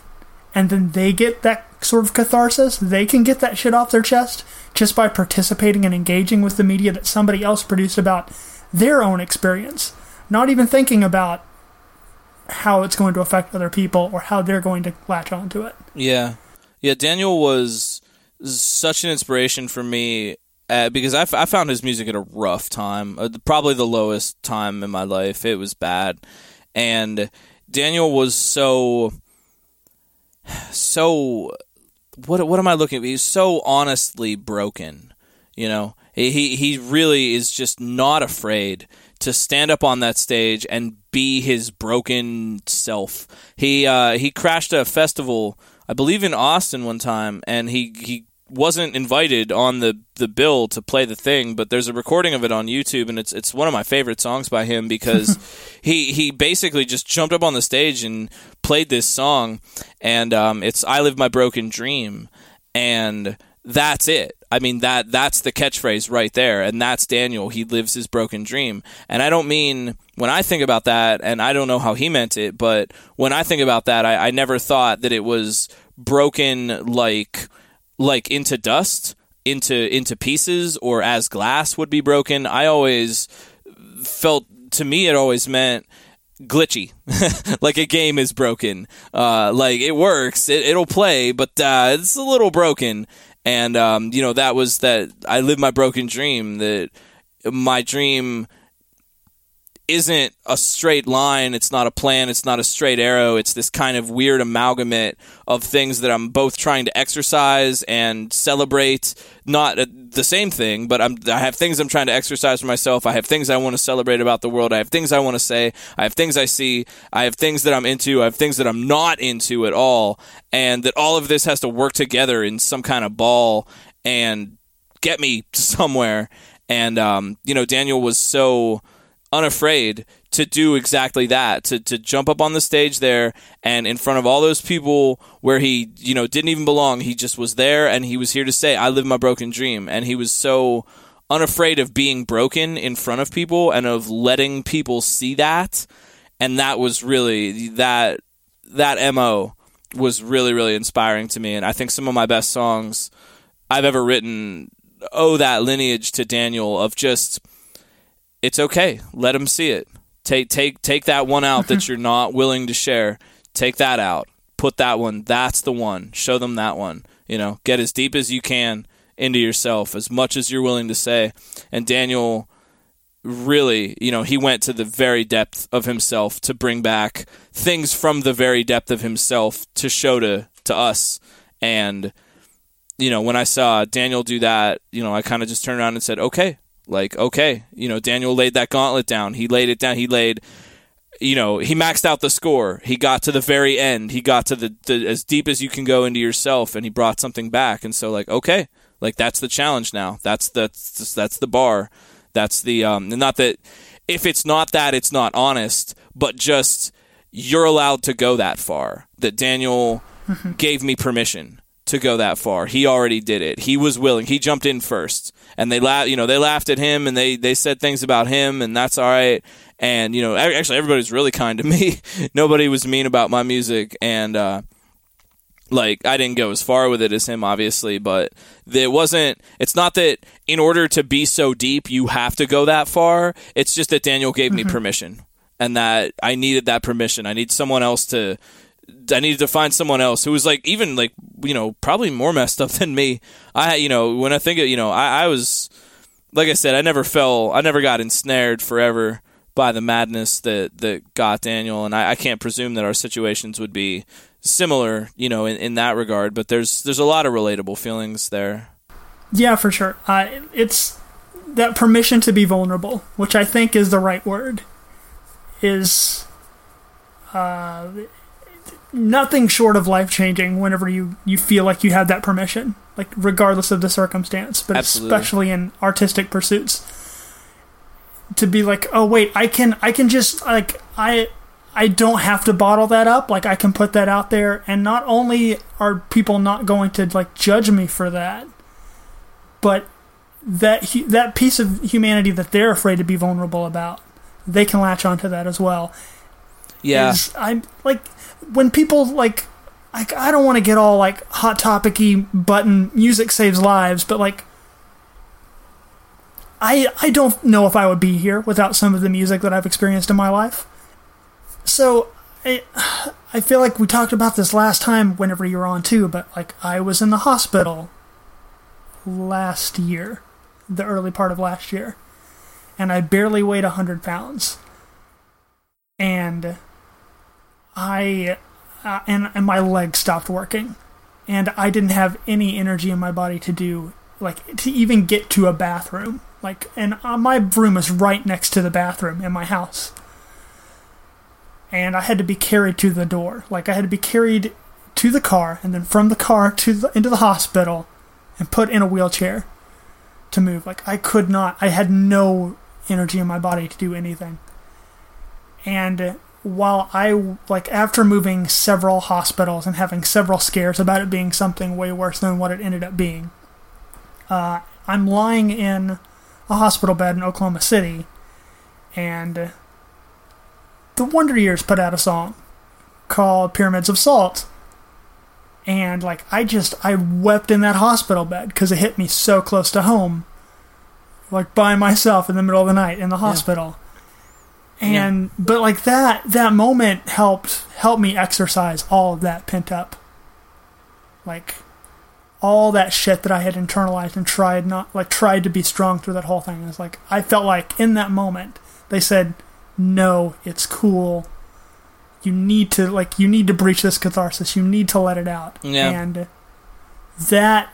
and then they get that sort of catharsis. They can get that shit off their chest just by participating and engaging with the media that somebody else produced about their own experience, not even thinking about how it's going to affect other people or how they're going to latch onto it. Yeah. Yeah, Daniel was such an inspiration for me uh, because I, f- I found his music at a rough time, uh, probably the lowest time in my life. It was bad, and Daniel was so so what what am I looking at? He's so honestly broken, you know. He he really is just not afraid to stand up on that stage and be his broken self. He uh, he crashed a festival, I believe in Austin one time, and he he wasn't invited on the, the bill to play the thing, but there's a recording of it on YouTube, and it's it's one of my favorite songs by him because he he basically just jumped up on the stage and played this song, and um, it's "I Live My Broken Dream," and that's it. I mean that that's the catchphrase right there, and that's Daniel. He lives his broken dream, and I don't mean when I think about that, and I don't know how he meant it, but when I think about that, I, I never thought that it was broken like like into dust, into into pieces, or as glass would be broken. I always felt to me it always meant glitchy like a game is broken uh, like it works it, will play but uh, it's a little broken and um, you know that was that i live my broken dream that my dream isn't a straight line. It's not a plan. It's not a straight arrow. It's this kind of weird amalgamate of things that I'm both trying to exercise and celebrate. Not the same thing, but I'm, I have things I'm trying to exercise for myself. I have things I want to celebrate about the world. I have things I want to say. I have things I see. I have things that I'm into. I have things that I'm not into at all. And that all of this has to work together in some kind of ball and get me somewhere. And, um, you know, Daniel was so unafraid to do exactly that to to jump up on the stage there and in front of all those people where he you know didn't even belong. He just was there and he was here to say I live my broken dream. And he was so unafraid of being broken in front of people and of letting people see that. And that was really that that mo was really really inspiring to me. And I think some of my best songs I've ever written owe that lineage to Daniel of just it's okay. Let them see it. Take take take that one out that you're not willing to share. Take that out. Put that one. That's the one. Show them that one. You know, get as deep as you can into yourself, as much as you're willing to say. And Daniel really, you know, he went to the very depth of himself to bring back things from the very depth of himself to show to to us. And you know, when I saw Daniel do that, you know, I kind of just turned around and said, "Okay, like, okay, you know, Daniel laid that gauntlet down. He laid it down. He laid, you know, he maxed out the score. He got to the very end. He got to the, the as deep as you can go into yourself, and he brought something back. And so, like, okay, like that's the challenge now. That's the that's, that's the bar. That's the um, not that if it's not that, it's not honest, but just you're allowed to go that far. That Daniel gave me permission to go that far. He already did it. He was willing. He jumped in first, and they laughed. You know, they laughed at him, and they they said things about him, and that's all right. And you know, actually, everybody was really kind to me. Nobody was mean about my music, and uh, like I didn't go as far with it as him, obviously, but it wasn't. It's not that in order to be so deep, you have to go that far. It's just that Daniel gave mm-hmm. me permission, and that I needed that permission. I need someone else to I needed to find someone else who was like even like you know probably more messed up than me. I you know when I think of you know I, I was like I said I never fell I never got ensnared forever by the madness that that got Daniel and I, I can't presume that our situations would be similar you know in, in that regard. But there's there's a lot of relatable feelings there. Yeah, for sure. Uh, it's that permission to be vulnerable, which I think is the right word, is. Uh, nothing short of life changing whenever you you feel like you have that permission, like regardless of the circumstance, but Absolutely. especially in artistic pursuits. To be like, oh wait, I can I can just like I I don't have to bottle that up. Like I can put that out there, and not only are people not going to like judge me for that, but that that piece of humanity that they're afraid to be vulnerable about, they can latch onto that as well. Yeah, I'm like when people like like I don't want to get all like hot topicy button music saves lives, but like I I don't know if I would be here without some of the music that I've experienced in my life. So I I feel like we talked about this last time whenever you were on too, but like I was in the hospital last year, the early part of last year, and I barely weighed a hundred pounds, and I uh, and and my legs stopped working, and I didn't have any energy in my body to do like to even get to a bathroom. Like, and uh, my room is right next to the bathroom in my house, and I had to be carried to the door. Like, I had to be carried to the car, and then from the car to the, into the hospital, and put in a wheelchair to move. Like, I could not. I had no energy in my body to do anything, and while I like after moving several hospitals and having several scares about it being something way worse than what it ended up being, uh, I'm lying in a hospital bed in Oklahoma City, and the Wonder Years put out a song called "Pyramids of Salt," and like I just I wept in that hospital bed because it hit me so close to home, like by myself in the middle of the night in the hospital. Yeah and yeah. but like that that moment helped help me exercise all of that pent up like all that shit that I had internalized and tried not like tried to be strong through that whole thing. It's like I felt like in that moment they said, "No, it's cool. You need to like you need to breach this catharsis. You need to let it out." Yeah. And that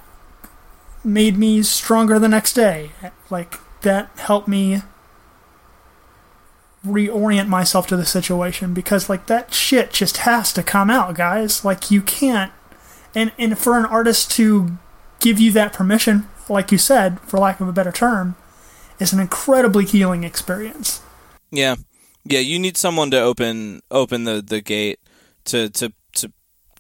made me stronger the next day. Like that helped me reorient myself to the situation because like that shit just has to come out, guys. Like you can't and and for an artist to give you that permission, like you said, for lack of a better term, is an incredibly healing experience. Yeah. Yeah, you need someone to open open the, the gate to, to to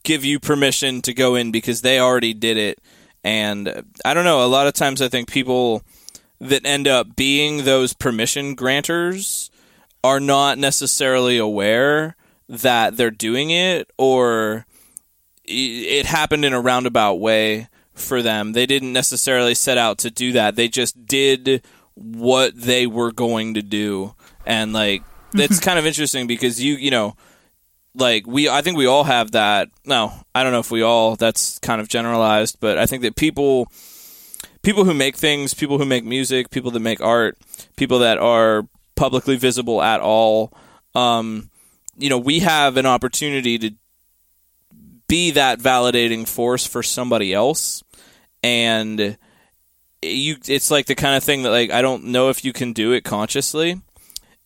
give you permission to go in because they already did it. And uh, I don't know, a lot of times I think people that end up being those permission granters are not necessarily aware that they're doing it or it happened in a roundabout way for them. They didn't necessarily set out to do that. They just did what they were going to do. And like mm-hmm. it's kind of interesting because you, you know, like we I think we all have that. No, I don't know if we all that's kind of generalized, but I think that people people who make things, people who make music, people that make art, people that are publicly visible at all, um, you know, we have an opportunity to be that validating force for somebody else and you it's like the kind of thing that like I don't know if you can do it consciously.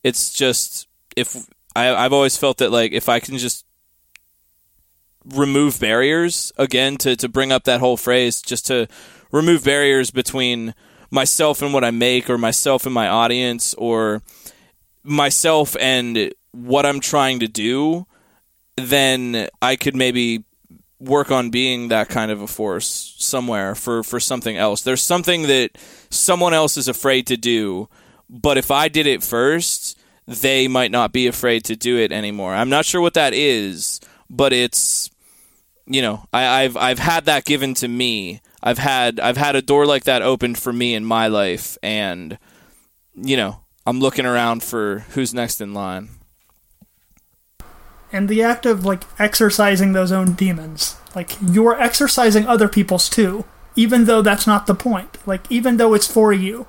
It's just if I I've always felt that like if I can just remove barriers again to to bring up that whole phrase just to remove barriers between myself and what I make or myself and my audience or myself and what I'm trying to do then I could maybe work on being that kind of a force somewhere for for something else. There's something that someone else is afraid to do, but if I did it first, they might not be afraid to do it anymore. I'm not sure what that is, but it's you know, I, I've I've had that given to me. I've had I've had a door like that opened for me in my life and you know, I'm looking around for who's next in line. And the act of like exercising those own demons like you're exercising other people's too even though that's not the point like even though it's for you.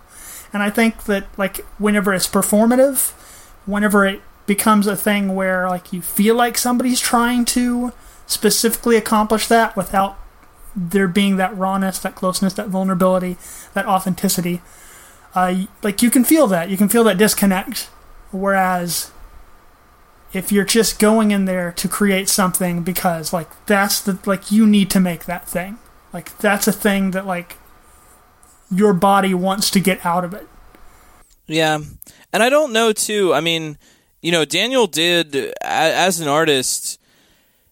And i think that like whenever it's performative whenever it becomes a thing where like you feel like somebody's trying to specifically accomplish that without there being that rawness that closeness that vulnerability that authenticity. Uh, like you can feel that. You can feel that disconnect. Whereas if you're just going in there to create something because like that's the like you need to make that thing. Like that's a thing that like your body wants to get out of it. Yeah. And i don't know too. I mean you know daniel did as an artist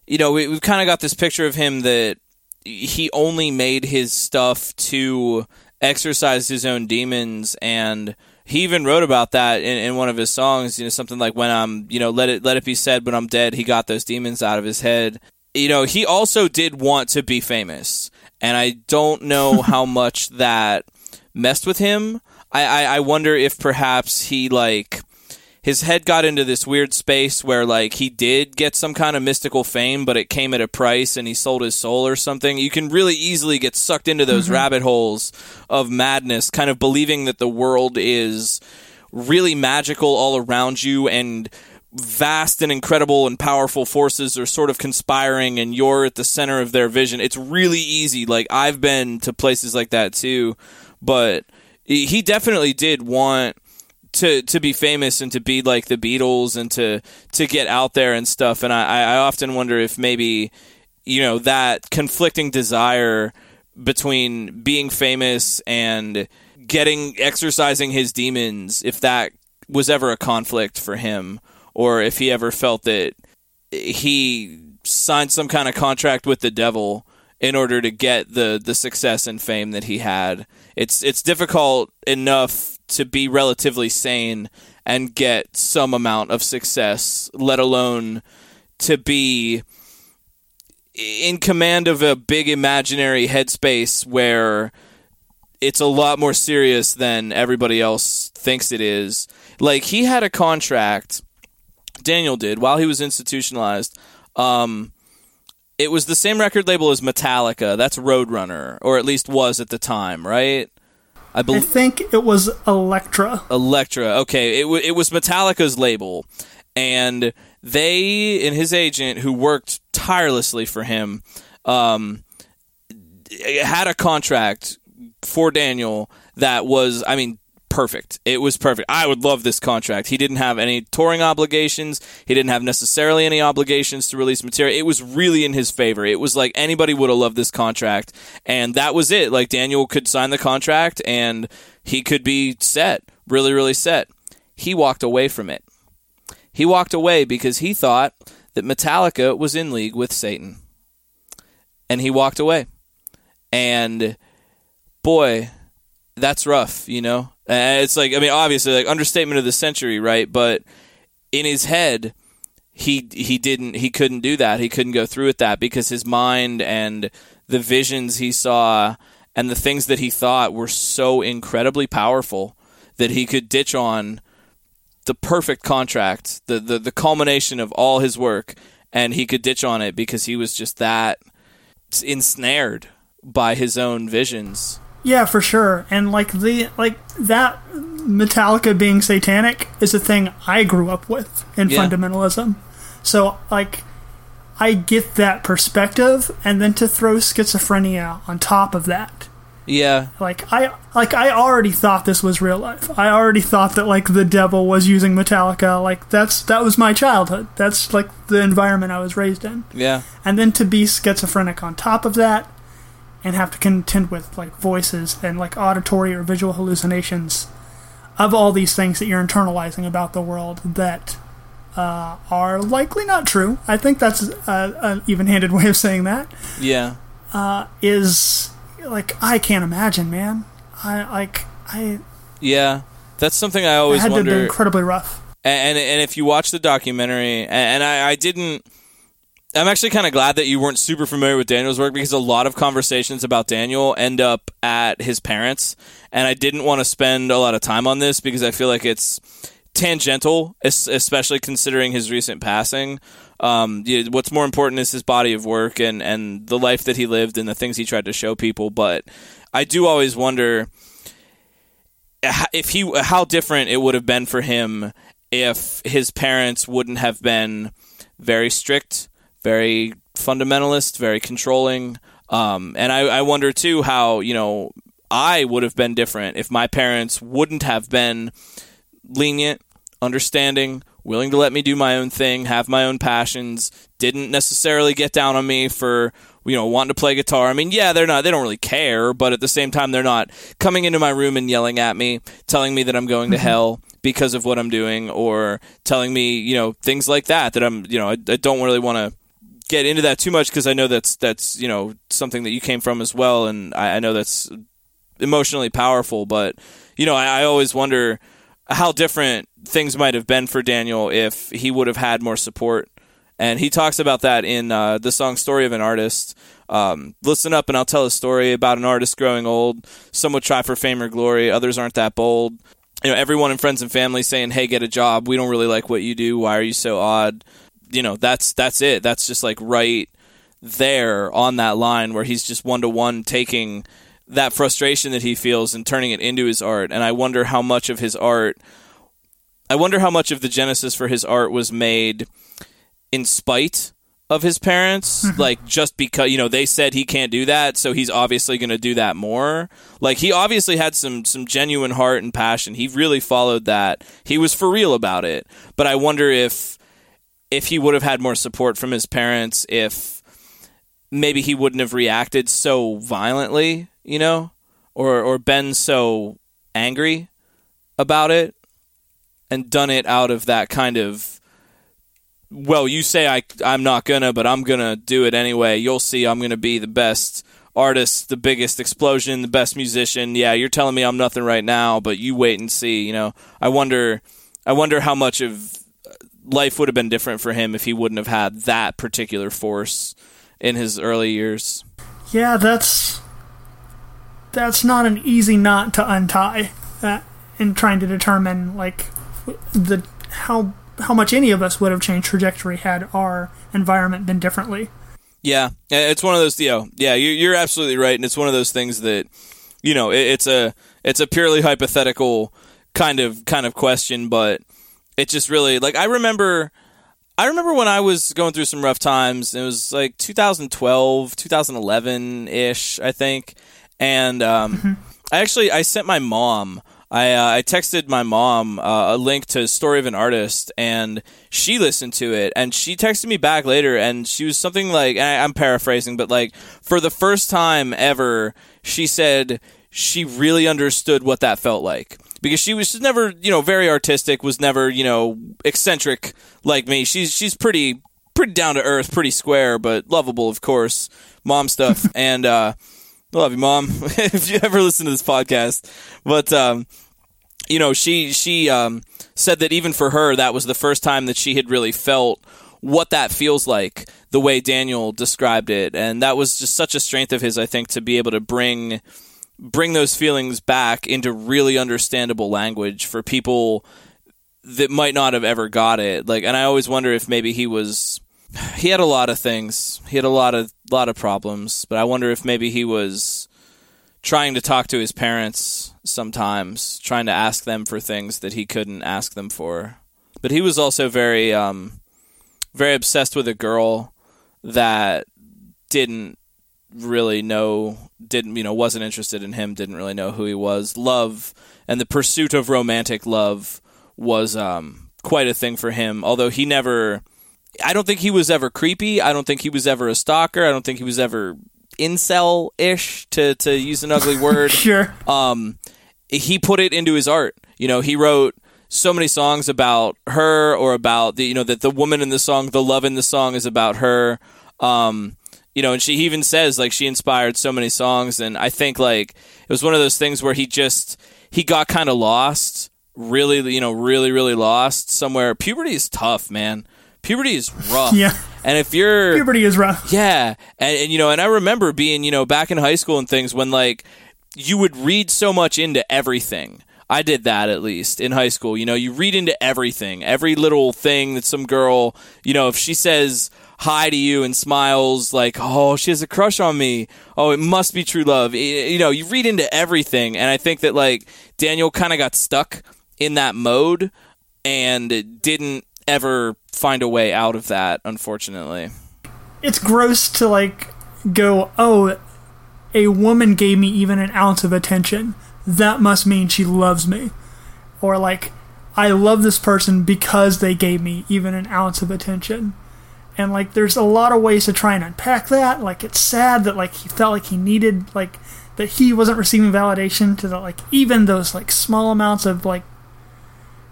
you know we, we've kind of got this picture of him that he only made his stuff to exercise his own demons and he even wrote about that in, in one of his songs. You know, something like when I'm, you know, let it let it be said when I'm dead. He got those demons out of his head. You know, he also did want to be famous, and I don't know how much that messed with him. I, I, I wonder if perhaps he like his head got into this weird space where like he did get some kind of mystical fame, but it came at a price and he sold his soul or something. You can really easily get sucked into those mm-hmm. rabbit holes of madness, kind of believing that the world is really magical all around you and vast and incredible and powerful forces are sort of conspiring and you're at the center of their vision. It's really easy. Like I've been to places like that too, but he definitely did want to to be famous and to be like the Beatles and to to get out there and stuff. And I, I often wonder if maybe you know that conflicting desire between being famous and getting exercising his demons, if that was ever a conflict for him, or if he ever felt that he signed some kind of contract with the devil in order to get the the success and fame that he had. It's it's difficult enough to be relatively sane and get some amount of success, let alone to be in command of a big imaginary headspace where it's a lot more serious than everybody else thinks it is. Like he had a contract, Daniel did while he was institutionalized. Um, it was the same record label as Metallica. That's Roadrunner, or at least was at the time, right? I, be- I think it was Elektra. Elektra. Okay, it w- it was Metallica's label, and they and his agent, who worked tirelessly for him, um, had a contract for Daniel that was, I mean, perfect. It was perfect. I would love this contract. He didn't have any touring obligations. He didn't have necessarily any obligations to release material. It was really in his favor. It was like anybody would have loved this contract. And that was it. Like Daniel could sign the contract and he could be set, really, really set. He walked away from it. He walked away because he thought that Metallica was in league with Satan. And he walked away. And boy, that's rough, you know? And it's like, I mean, obviously, like, understatement of the century, right? But in his head, he he didn't he couldn't do that. He couldn't go through with that because his mind and the visions he saw and the things that he thought were so incredibly powerful that he could ditch on the perfect contract, the, the the culmination of all his work, and he could ditch on it because he was just that ensnared by his own visions. Yeah, for sure. And like the like that Metallica being satanic is a thing I grew up with in Yeah. fundamentalism. So like I get that perspective and then to throw schizophrenia on top of that. Yeah, Like I like I already thought this was real life. I already thought that like the devil was using Metallica. Like that's that was my childhood. That's like the environment I was raised in. yeah, And then to be schizophrenic on top of that and have to contend with like voices and like auditory or visual hallucinations of all these things that you're internalizing about the world that uh, are likely not true. I think that's an even-handed way of saying that. yeah. Is like I can't imagine, man. I like I Yeah, that's something I always had to have been wonder. incredibly rough. and and if you watch the documentary, and, and I, I didn't. I'm actually kind of glad that you weren't super familiar with Daniel's work because a lot of conversations about Daniel end up at his parents, and I didn't want to spend a lot of time on this because I feel like it's tangential, especially considering his recent passing. Um, what's more important is his body of work and and the life that he lived and the things he tried to show people. But I do always wonder if he how different it would have been for him if his parents wouldn't have been very strict, very fundamentalist, very controlling. Um, and I, I wonder too how you know I would have been different if my parents wouldn't have been lenient, understanding, willing to let me do my own thing, have my own passions, didn't necessarily get down on me for you know wanting to play guitar. I mean, yeah, they're not they don't really care, but at the same time they're not coming into my room and yelling at me, telling me that I'm going to hell because of what I'm doing or telling me, you know, things like that that I'm, you know, I, I don't really want to get into that too much because I know that's that's, you know, something that you came from as well and I, I know that's emotionally powerful, but you know, I, I always wonder how different things might have been for Daniel if he would have had more support. And he talks about that in uh, the song "Story of an Artist." Um, Listen up, and I'll tell a story about an artist growing old. Some would try for fame or glory; others aren't that bold. You know, everyone in friends and family saying, "Hey, get a job. We don't really like what you do. Why are you so odd?" You know, that's that's it. That's just like right there on that line where he's just one to one taking that frustration that he feels and turning it into his art. And I wonder how much of his art, I wonder how much of the genesis for his art was made in spite of his parents, mm-hmm. like just because you know they said he can't do that, so he's obviously going to do that more. Like he obviously had some some genuine heart and passion. He really followed that. He was for real about it. But I wonder if if he would have had more support from his parents, if maybe he wouldn't have reacted so violently, you know, or or been so angry about it and done it out of that kind of well, you say I I'm not gonna, but I'm gonna do it anyway. You'll see I'm gonna be the best artist, the biggest explosion, the best musician. Yeah, you're telling me I'm nothing right now, but you wait and see, you know. I wonder I wonder how much of life would have been different for him if he wouldn't have had that particular force in his early years. Yeah, that's that's not an easy knot to untie uh, in trying to determine like the how how much any of us would have changed trajectory had our environment been differently. Yeah, it's one of those. You know, yeah, you're, you're absolutely right, and it's one of those things that you know it's a it's a purely hypothetical kind of kind of question, but it just really like I remember. I remember when I was going through some rough times. It was like 2012, 2011 ish, I think. And um, I actually I sent my mom. I uh, I texted my mom uh, a link to Story of an Artist, and she listened to it, and she texted me back later, and she was something like and I, I'm paraphrasing, but like for the first time ever, she said she really understood what that felt like because she was never, you know, very artistic, was never, you know, eccentric like me. She's she's pretty pretty down to earth, pretty square, but lovable, of course. Mom stuff, and uh, I love you, mom. if you ever listen to this podcast, but um, you know, she she um, said that even for her, that was the first time that she had really felt what that feels like, the way Daniel described it, and that was just such a strength of his, I think, to be able to bring bring those feelings back into really understandable language for people that might not have ever got it. Like, and I always wonder if maybe he was he had a lot of things. He had a lot of lot of problems, but I wonder if maybe he was trying to talk to his parents sometimes, trying to ask them for things that he couldn't ask them for. But he was also very um very obsessed with a girl that didn't really know didn't you know wasn't interested in him didn't really know who he was love and the pursuit of romantic love was um quite a thing for him although he never I don't think he was ever creepy. I don't think he was ever a stalker. I don't think he was ever incel ish to to use an ugly word. sure. Um, he put it into his art. You know, he wrote so many songs about her or about the you know that the woman in the song, the love in the song is about her. Um, you know, and she even says like she inspired so many songs, and I think like it was one of those things where he just he got kind of lost, really, you know, really, really lost somewhere. Puberty is tough, man puberty is rough. Yeah. And if you're puberty is rough. Yeah. And, and you know, and I remember being, you know, back in high school and things when like you would read so much into everything. I did that at least in high school. You know, you read into everything, every little thing that some girl, you know, if she says hi to you and smiles like, oh, she has a crush on me. Oh, it must be true love. You know, you read into everything. And I think that like Daniel kind of got stuck in that mode and didn't ever find a way out of that, unfortunately. It's gross to like go, oh, a woman gave me even an ounce of attention. That must mean she loves me. Or like, I love this person because they gave me even an ounce of attention. And like, there's a lot of ways to try and unpack that. Like, it's sad that like he felt like he needed like that he wasn't receiving validation to the like even those like small amounts of like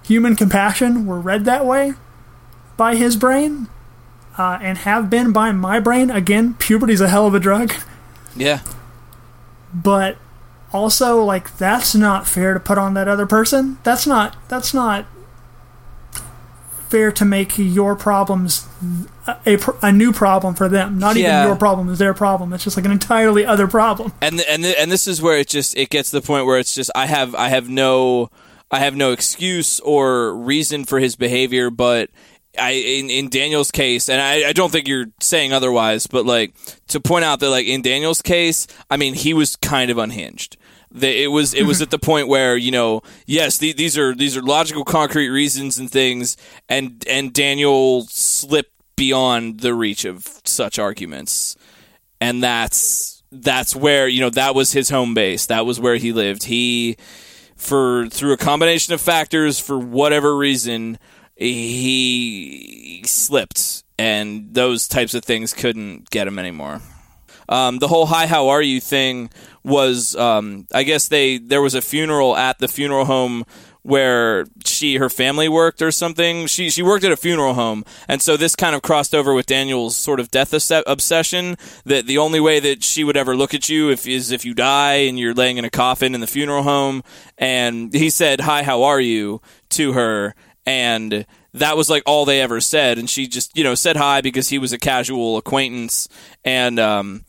human compassion were read that way by his brain uh, and have been by my brain. Again, puberty's a hell of a drug. Yeah. But also, like, that's not fair to put on that other person. That's not. That's not fair to make your problems a, a new problem for them. Not yeah. even your problem is their problem. It's just like an entirely other problem. And the, and the, and this is where it just it gets to the point where it's just I have I have no I have no excuse or reason for his behavior, but I in, in Daniel's case, and I, I don't think you're saying otherwise, but like to point out that like in Daniel's case, I mean he was kind of unhinged. It was it was at the point where you know yes the, these are these are logical concrete reasons and things, and and Daniel slipped beyond the reach of such arguments, and that's that's where you know that was his home base. That was where he lived. He for through a combination of factors for whatever reason he slipped, and those types of things couldn't get him anymore. Um, the whole "Hi, how are you?" thing was, um, I guess they there was a funeral at the funeral home where she her family worked or something. She she worked at a funeral home, and so this kind of crossed over with Daniel's sort of death obsession. That the only way that she would ever look at you if is if you die and you're laying in a coffin in the funeral home. And he said, "Hi, how are you?" to her, and that was like all they ever said and she just you know said hi because he was a casual acquaintance and um,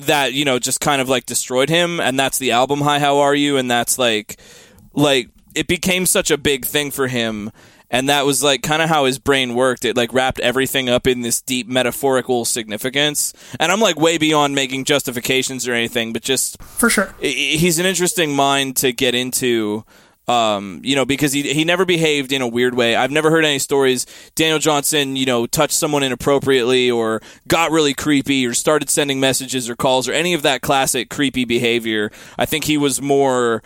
that you know just kind of like destroyed him and that's the album hi how are you and that's like like it became such a big thing for him and that was like kind of how his brain worked. It like wrapped everything up in this deep metaphorical significance and i'm like way beyond making justifications or anything but just for sure. He's an interesting mind to get into um, you know, because he he never behaved in a weird way. I've never heard any stories Daniel Johnston, you know, touched someone inappropriately or got really creepy or started sending messages or calls or any of that classic creepy behavior. I think he was more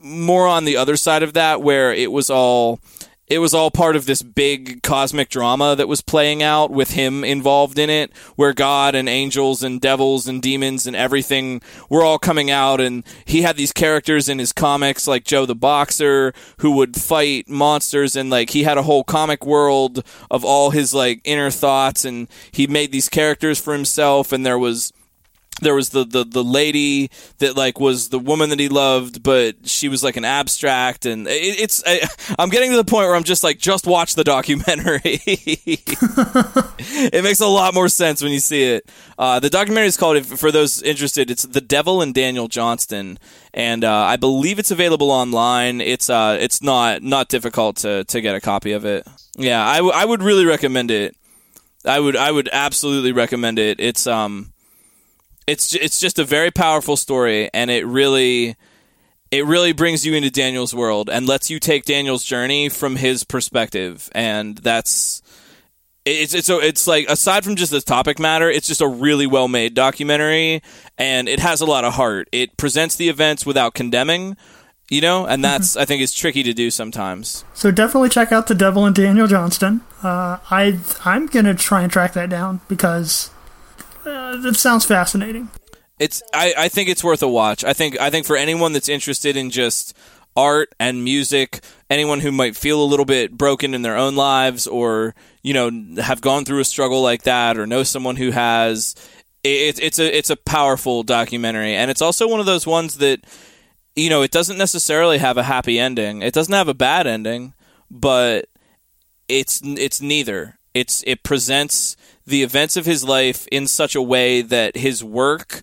more on the other side of that where it was all it was all part of this big cosmic drama that was playing out with him involved in it, where God and angels and devils and demons and everything were all coming out. And he had these characters in his comics, like Joe the Boxer, who would fight monsters. And like he had a whole comic world of all his like inner thoughts. And he made these characters for himself. And there was there was the, the the lady that like was the woman that he loved but she was like an abstract and it, it's I, i'm getting to the point where i'm just like just watch the documentary. It makes a lot more sense when you see it. Uh, the documentary is called for those interested it's the devil and daniel johnston and uh, i believe it's available online. It's uh it's not not difficult to to get a copy of it. Yeah I, w- I would really recommend it. I would i would absolutely recommend it. It's um it's it's just a very powerful story, and it really it really brings you into Daniel's world and lets you take Daniel's journey from his perspective, and that's it's it's it's like aside from just the topic matter, it's just a really well made documentary, and it has a lot of heart. It presents the events without condemning, you know, and that's I think is tricky to do sometimes. So definitely check out the Devil and Daniel Johnston. Uh, I I'm gonna try and track that down because uh, that sounds fascinating. It's I, I think it's worth a watch. I think I think for anyone that's interested in just art and music, anyone who might feel a little bit broken in their own lives or, you know, have gone through a struggle like that or know someone who has it, it's a it's a powerful documentary and it's also one of those ones that you know, it doesn't necessarily have a happy ending. It doesn't have a bad ending, but it's it's neither. It's it presents the events of his life in such a way that his work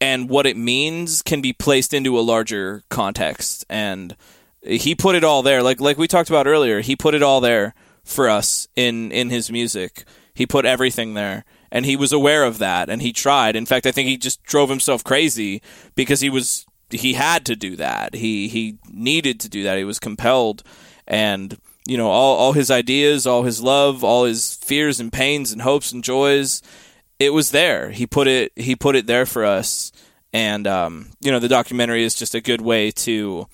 and what it means can be placed into a larger context. And he put it all there. Like like we talked about earlier he put it all there for us in in his music. He put everything there. And he was aware of that and he tried. In fact i think he just drove himself crazy because he was he had to do that. He he needed to do that. He was compelled. And you know all, all his ideas all his love all his fears and pains and hopes and joys it was there. He put it he put it there for us. And um, you know the documentary is just a good way to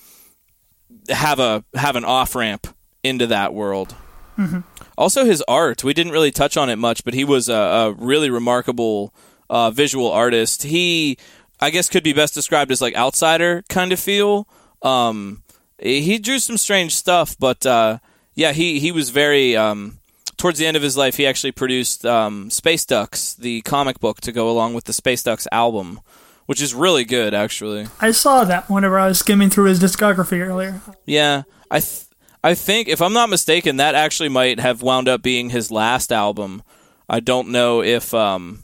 have a have an off ramp into that world. Mm-hmm. also his art. We didn't really touch on it much but he was a, a really remarkable uh, visual artist. He i guess could be best described as like outsider kind of feel. Um, he drew some strange stuff but uh, yeah, he he was very. Um, towards the end of his life, he actually produced um, Space Ducks, the comic book, to go along with the Space Ducks album, which is really good, actually. I saw that whenever I was skimming through his discography earlier. Yeah, I th- I think if I'm not mistaken, that actually might have wound up being his last album. I don't know if um,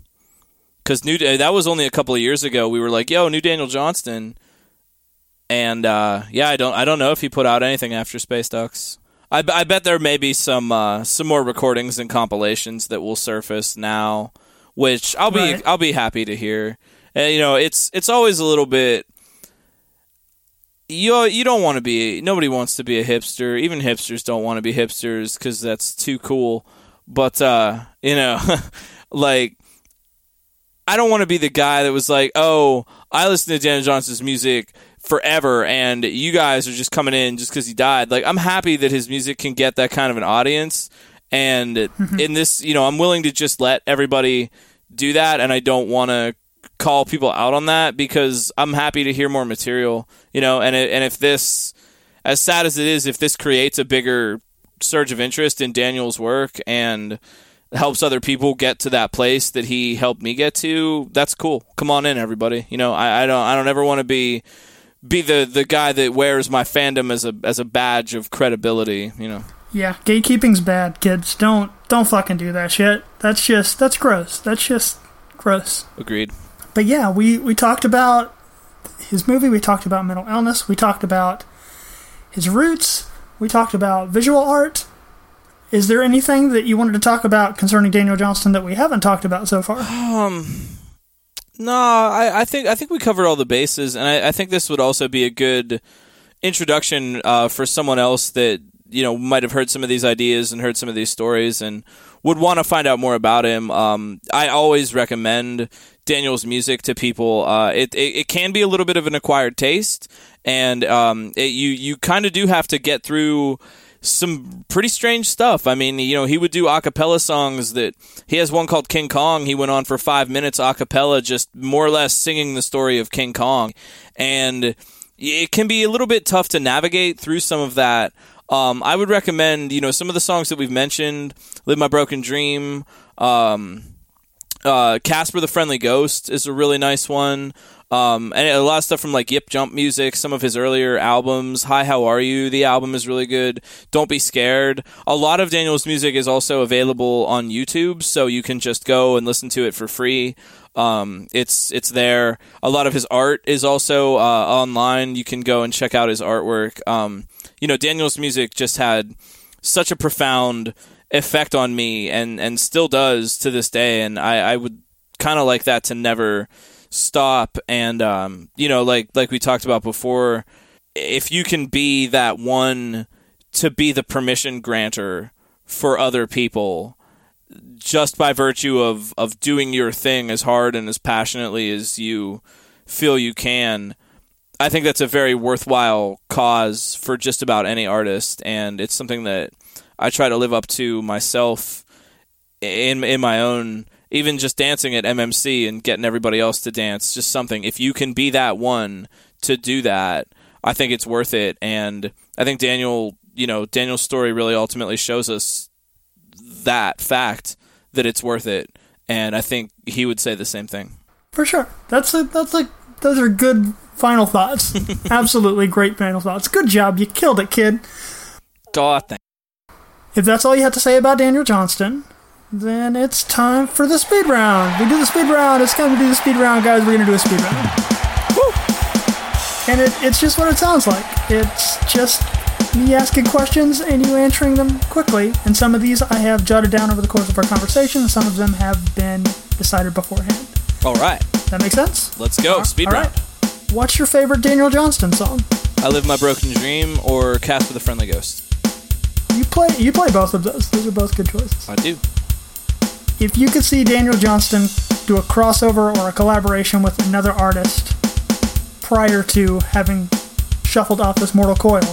because new that was only a couple of years ago. We were like, "Yo, new Daniel Johnston," and uh, yeah, I don't I don't know if he put out anything after Space Ducks. I, I bet there may be some uh, some more recordings and compilations that will surface now, which I'll be right. I'll be happy to hear. And you know, it's it's always a little bit. You you don't want to be nobody wants to be a hipster. Even hipsters don't want to be hipsters because that's too cool. But uh, you know, like I don't want to be the guy that was like, oh, I listen to Daniel Johnston's music forever and you guys are just coming in just because he died. Like i'm happy that his music can get that kind of an audience and in this you know i'm willing to just let everybody do that and i don't want to call people out on that because i'm happy to hear more material you know and it, and if this as sad as it is if this creates a bigger surge of interest in daniel's work and helps other people get to that place that he helped me get to that's cool. Come on in everybody. You know i, I don't i don't ever want to be be the the guy that wears my fandom as a as a badge of credibility, you know. Yeah, gatekeeping's bad, kids. Don't don't fucking do that shit. That's just that's gross. That's just gross. Agreed. But yeah, we we talked about his movie, we talked about mental illness, we talked about his roots, we talked about visual art. Is there anything that you wanted to talk about concerning Daniel Johnston that we haven't talked about so far? Um no, I, I think I think we covered all the bases, and I, I think this would also be a good introduction uh, for someone else that you know might have heard some of these ideas and heard some of these stories and would want to find out more about him. Um, I always recommend Daniel's music to people. Uh, it, it, it can be a little bit of an acquired taste, and um, it, you you kind of do have to get through some pretty strange stuff. I mean, you know, he would do a cappella songs that he has one called King Kong. He went on for five minutes a cappella, just more or less singing the story of King Kong. And it can be a little bit tough to navigate through some of that. Um, I would recommend, you know, some of the songs that we've mentioned, Live My Broken Dream, um, uh, Casper the Friendly Ghost is a really nice one. Um, and a lot of stuff from like Yip Jump Music, some of his earlier albums. Hi, How Are You? The album is really good. Don't Be Scared. A lot of Daniel's music is also available on YouTube, so you can just go and listen to it for free. Um, it's it's there. A lot of his art is also uh, online. You can go and check out his artwork. Um, you know, Daniel's music just had such a profound effect on me, and and still does to this day. And I, I would kind of like that to never stop and um, you know like like we talked about before if you can be that one to be the permission granter for other people just by virtue of of doing your thing as hard and as passionately as you feel you can I think that's a very worthwhile cause for just about any artist. And it's something that I try to live up to myself in in my own even just dancing at MMC and getting everybody else to dance, just something. If you can be that one to do that, I think it's worth it. And I think Daniel, you know, Daniel's story really ultimately shows us that fact that it's worth it. And I think he would say the same thing. For sure. That's a, that's like those are good final thoughts. Absolutely great final thoughts. Good job. You killed it, kid. God, thank. If that's all you have to say about Daniel Johnston, then it's time for the speed round. We do the speed round. It's time to do the speed round, guys. We're gonna do a speed round. Woo! And it, it's just what it sounds like. It's just me asking questions and you answering them quickly. And some of these I have jotted down over the course of our conversation. And some of them have been decided beforehand. All right. That makes sense. Let's go. Speed All round. right. What's your favorite Daniel Johnston song? I live my broken dream or Casper the Friendly Ghost. You play you play both of those. Those are both good choices. I do if you could see Daniel Johnston do a crossover or a collaboration with another artist prior to having shuffled off this mortal coil,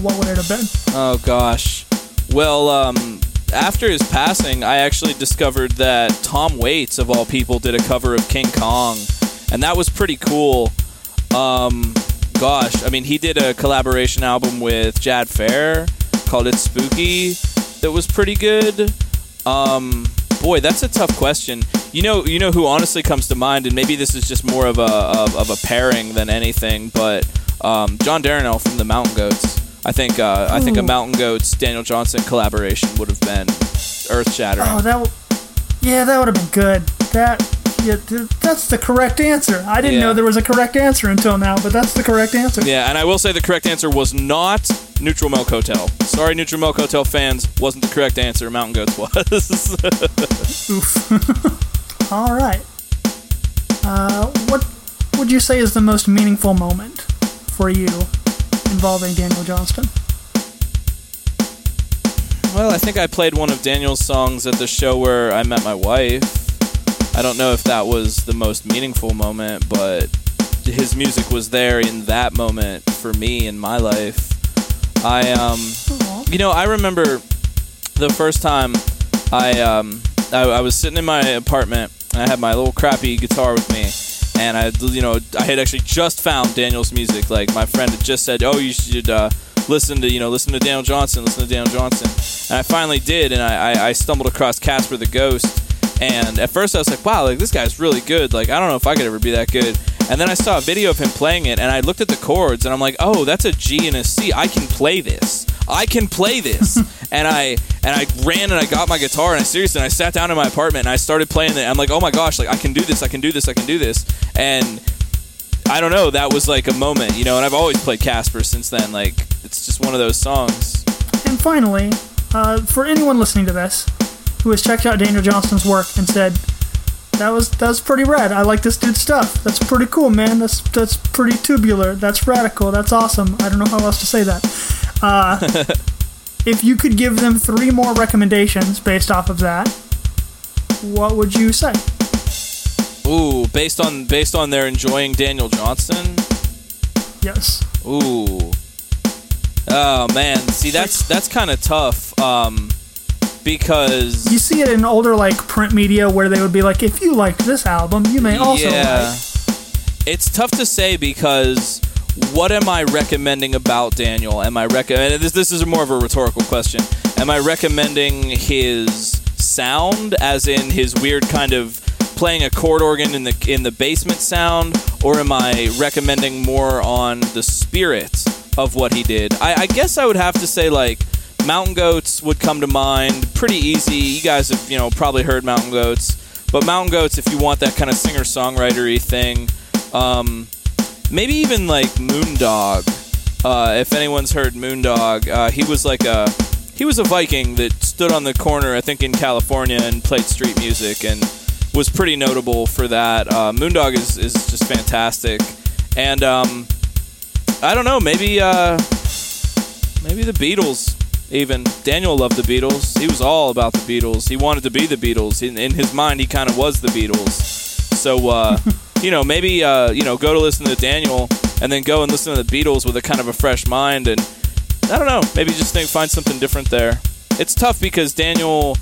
what would it have been? Oh gosh. Well, um, after his passing, I actually discovered that Tom Waits, of all people, did a cover of King Kong, and that was pretty cool. Um, gosh, I mean, he did a collaboration album with Jad Fair called "It's Spooky" that was pretty good. Um, boy, that's a tough question. You know, you know who honestly comes to mind, and maybe this is just more of a of, of a pairing than anything, but um, John Darnielle from the Mountain Goats. I think uh, I think a Mountain Goats Daniel Johnston collaboration would have been earth shattering. Oh, that, w- yeah, that would have been good. That yeah, that's the correct answer. I didn't yeah. know there was a correct answer until now, but that's the correct answer. Yeah, and I will say the correct answer was not Neutral Milk Hotel. Sorry, Neutral Milk Hotel fans, wasn't the correct answer. Mountain Goats was. Oof. All right. Uh, what would you say is the most meaningful moment for you involving Daniel Johnston? Well, I think I played one of Daniel's songs at the show where I met my wife. I don't know if that was the most meaningful moment, but his music was there in that moment for me in my life. I um, you know, I remember the first time I um, I, I was sitting in my apartment. I had my little crappy guitar with me, and I, you know, I had actually just found Daniel's music. Like my friend had just said, "Oh, you should uh, listen to, you know, listen to Daniel Johnston, listen to Daniel Johnston, and I finally did, and I, I, I stumbled across Casper the Ghost and at first I was like, wow, like this guy's really good. Like I don't know if I could ever be that good. And then I saw a video of him playing it, and I looked at the chords, and I'm like, oh, that's a G and a C. I can play this. I can play this. and I and I ran and I got my guitar and I seriously and I sat down in my apartment and I started playing it. I'm like, oh my gosh, like I can do this. I can do this. I can do this. And I don't know. That was like a moment, you know. And I've always played Casper since then. Like it's just one of those songs. And finally, uh, for anyone listening to this, who has checked out Daniel Johnston's work and said, "That was that was pretty rad. I like this dude's stuff. That's pretty cool, man. That's that's pretty tubular. That's radical. That's awesome. I don't know how else to say that." Uh, if you could give them three more recommendations based off of that, what would you say? Ooh, based on based on their enjoying Daniel Johnston. Yes. Ooh. Oh man, see that's that's kind of tough. Um, because You see it in older like print media where they would be like, if you liked this album, you may also yeah, like. it's tough to say because what am I recommending about Daniel? Am I recommend this? This is more of a rhetorical question. Am I recommending his sound, as in his weird kind of playing a chord organ in the in the basement sound, or am I recommending more on the spirit of what he did? I, I guess I would have to say like Mountain Goats would come to mind pretty easy. You guys have you know probably heard Mountain Goats, but Mountain Goats, if you want that kind of singer songwritery thing, um, maybe even like Moondog. Uh, if anyone's heard Moondog, uh, he was like a he was a Viking that stood on the corner, I think in California, and played street music and was pretty notable for that. Uh, Moondog is, is just fantastic, and um, I don't know, maybe uh, maybe the Beatles. Even Daniel loved the Beatles. He was all about the Beatles. He wanted to be the Beatles. In, in his mind, he kind of was the Beatles. So, uh, you know, maybe uh, you know, go to listen to Daniel, and then go and listen to the Beatles with a kind of a fresh mind, and I don't know, maybe just think find something different there. It's tough because Daniel,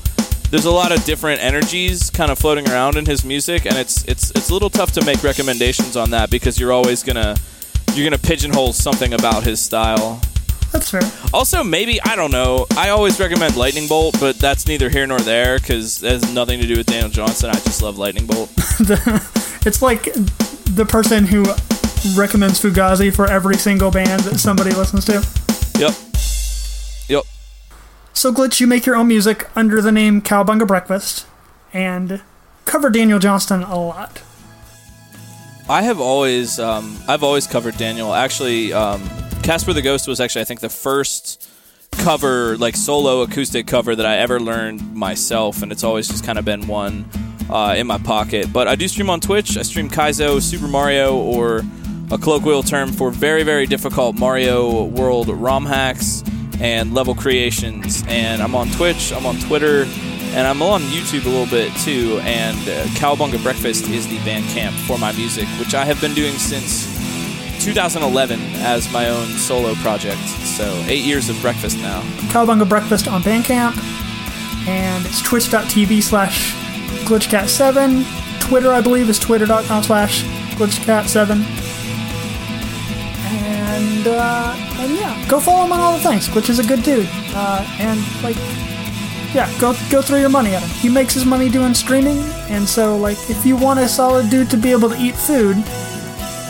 there's a lot of different energies kind of floating around in his music, and it's it's it's a little tough to make recommendations on that because you're always gonna you're gonna pigeonhole something about his style. That's fair. Also, maybe I don't know. I always recommend Lightning Bolt, but that's neither here nor there because it has nothing to do with Daniel Johnston. I just love Lightning Bolt. It's like the person who recommends Fugazi for every single band that somebody listens to. Yep. Yep. So, Glitch, you make your own music under the name Cowabunga Breakfast and cover Daniel Johnston a lot. I have always, um, I've always covered Daniel. Actually, um, Casper the Ghost was actually, I think, the first cover, like solo acoustic cover that I ever learned myself, and it's always just kind of been one uh, in my pocket. But I do stream on Twitch. I stream Kaizo, Super Mario, or a colloquial term for very, very difficult Mario World ROM hacks and level creations. And I'm on Twitch, I'm on Twitter, and I'm on YouTube a little bit too. And uh, Cowabunga Breakfast is the Bandcamp for my music, which I have been doing since 2011 as my own solo project. So eight years of breakfast now. Cowabunga Breakfast on Bandcamp, and it's twitch.tv slash glitchcat7. Twitter, I believe, is twitter.com slash glitchcat7. And, uh, and yeah, go follow him on all the things. Glitch is a good dude. Uh, and, like, yeah, go go throw your money at him. He makes his money doing streaming, and so, like, if you want a solid dude to be able to eat food,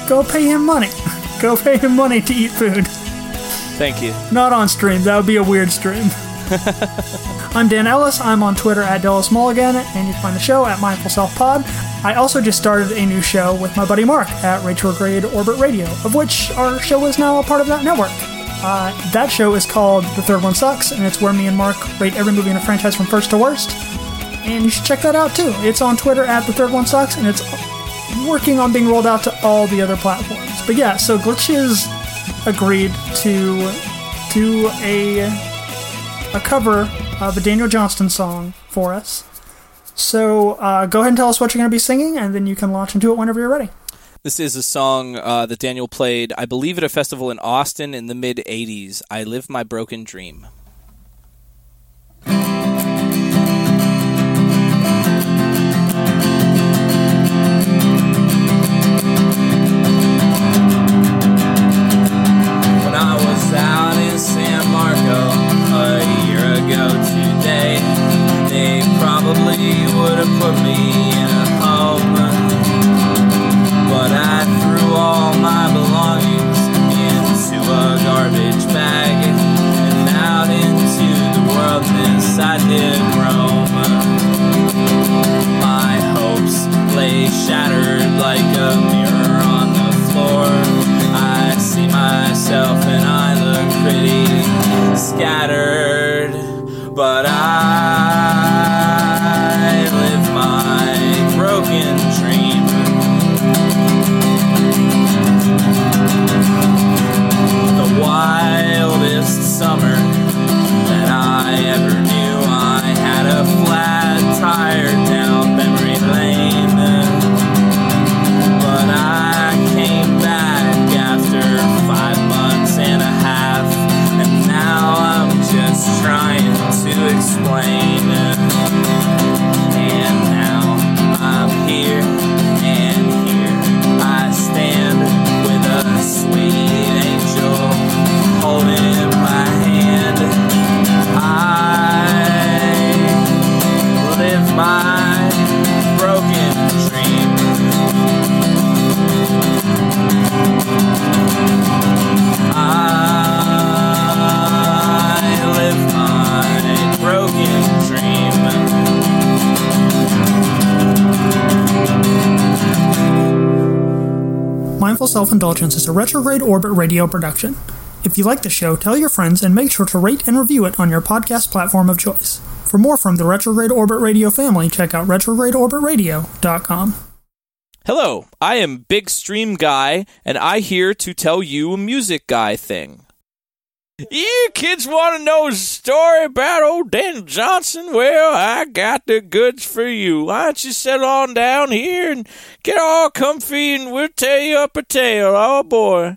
go pay him money. go pay him money to eat food. Thank you. Not on stream. That would be a weird stream. I'm Dan Ellis. I'm on Twitter at Dallas Mulligan, and you can find the show at Mindful Self Pod. I also just started a new show with my buddy Mark at Retrograde Orbit Radio, of which our show is now a part of that network. Uh, that show is called The Third One Sucks, and it's where me and Mark rate every movie in a franchise from first to worst. And you should check that out too. It's on Twitter at The Third One Sucks, and it's working on being rolled out to all the other platforms. But yeah, so Glitches agreed to do a a cover of a Daniel Johnston song for us. So uh, go ahead and tell us what you're going to be singing, and then you can launch into it whenever you're ready. This is a song uh, that Daniel played, I believe, at a festival in Austin in the mid 80s. I Live My Broken Dream. Indulgence is a retrograde orbit radio production. If you like the show, tell your friends and make sure to rate and review it on your podcast platform of choice. For more from the Retrograde Orbit Radio family, check out retrogradeorbitradio.com. Hello, I am Big Stream Guy, and I here to tell you a music guy thing. Kids want to know a story about old Dan Johnston? Well, I got the goods for you. Why don't you settle on down here and get all comfy, and we'll tell you up a tale. Oh boy.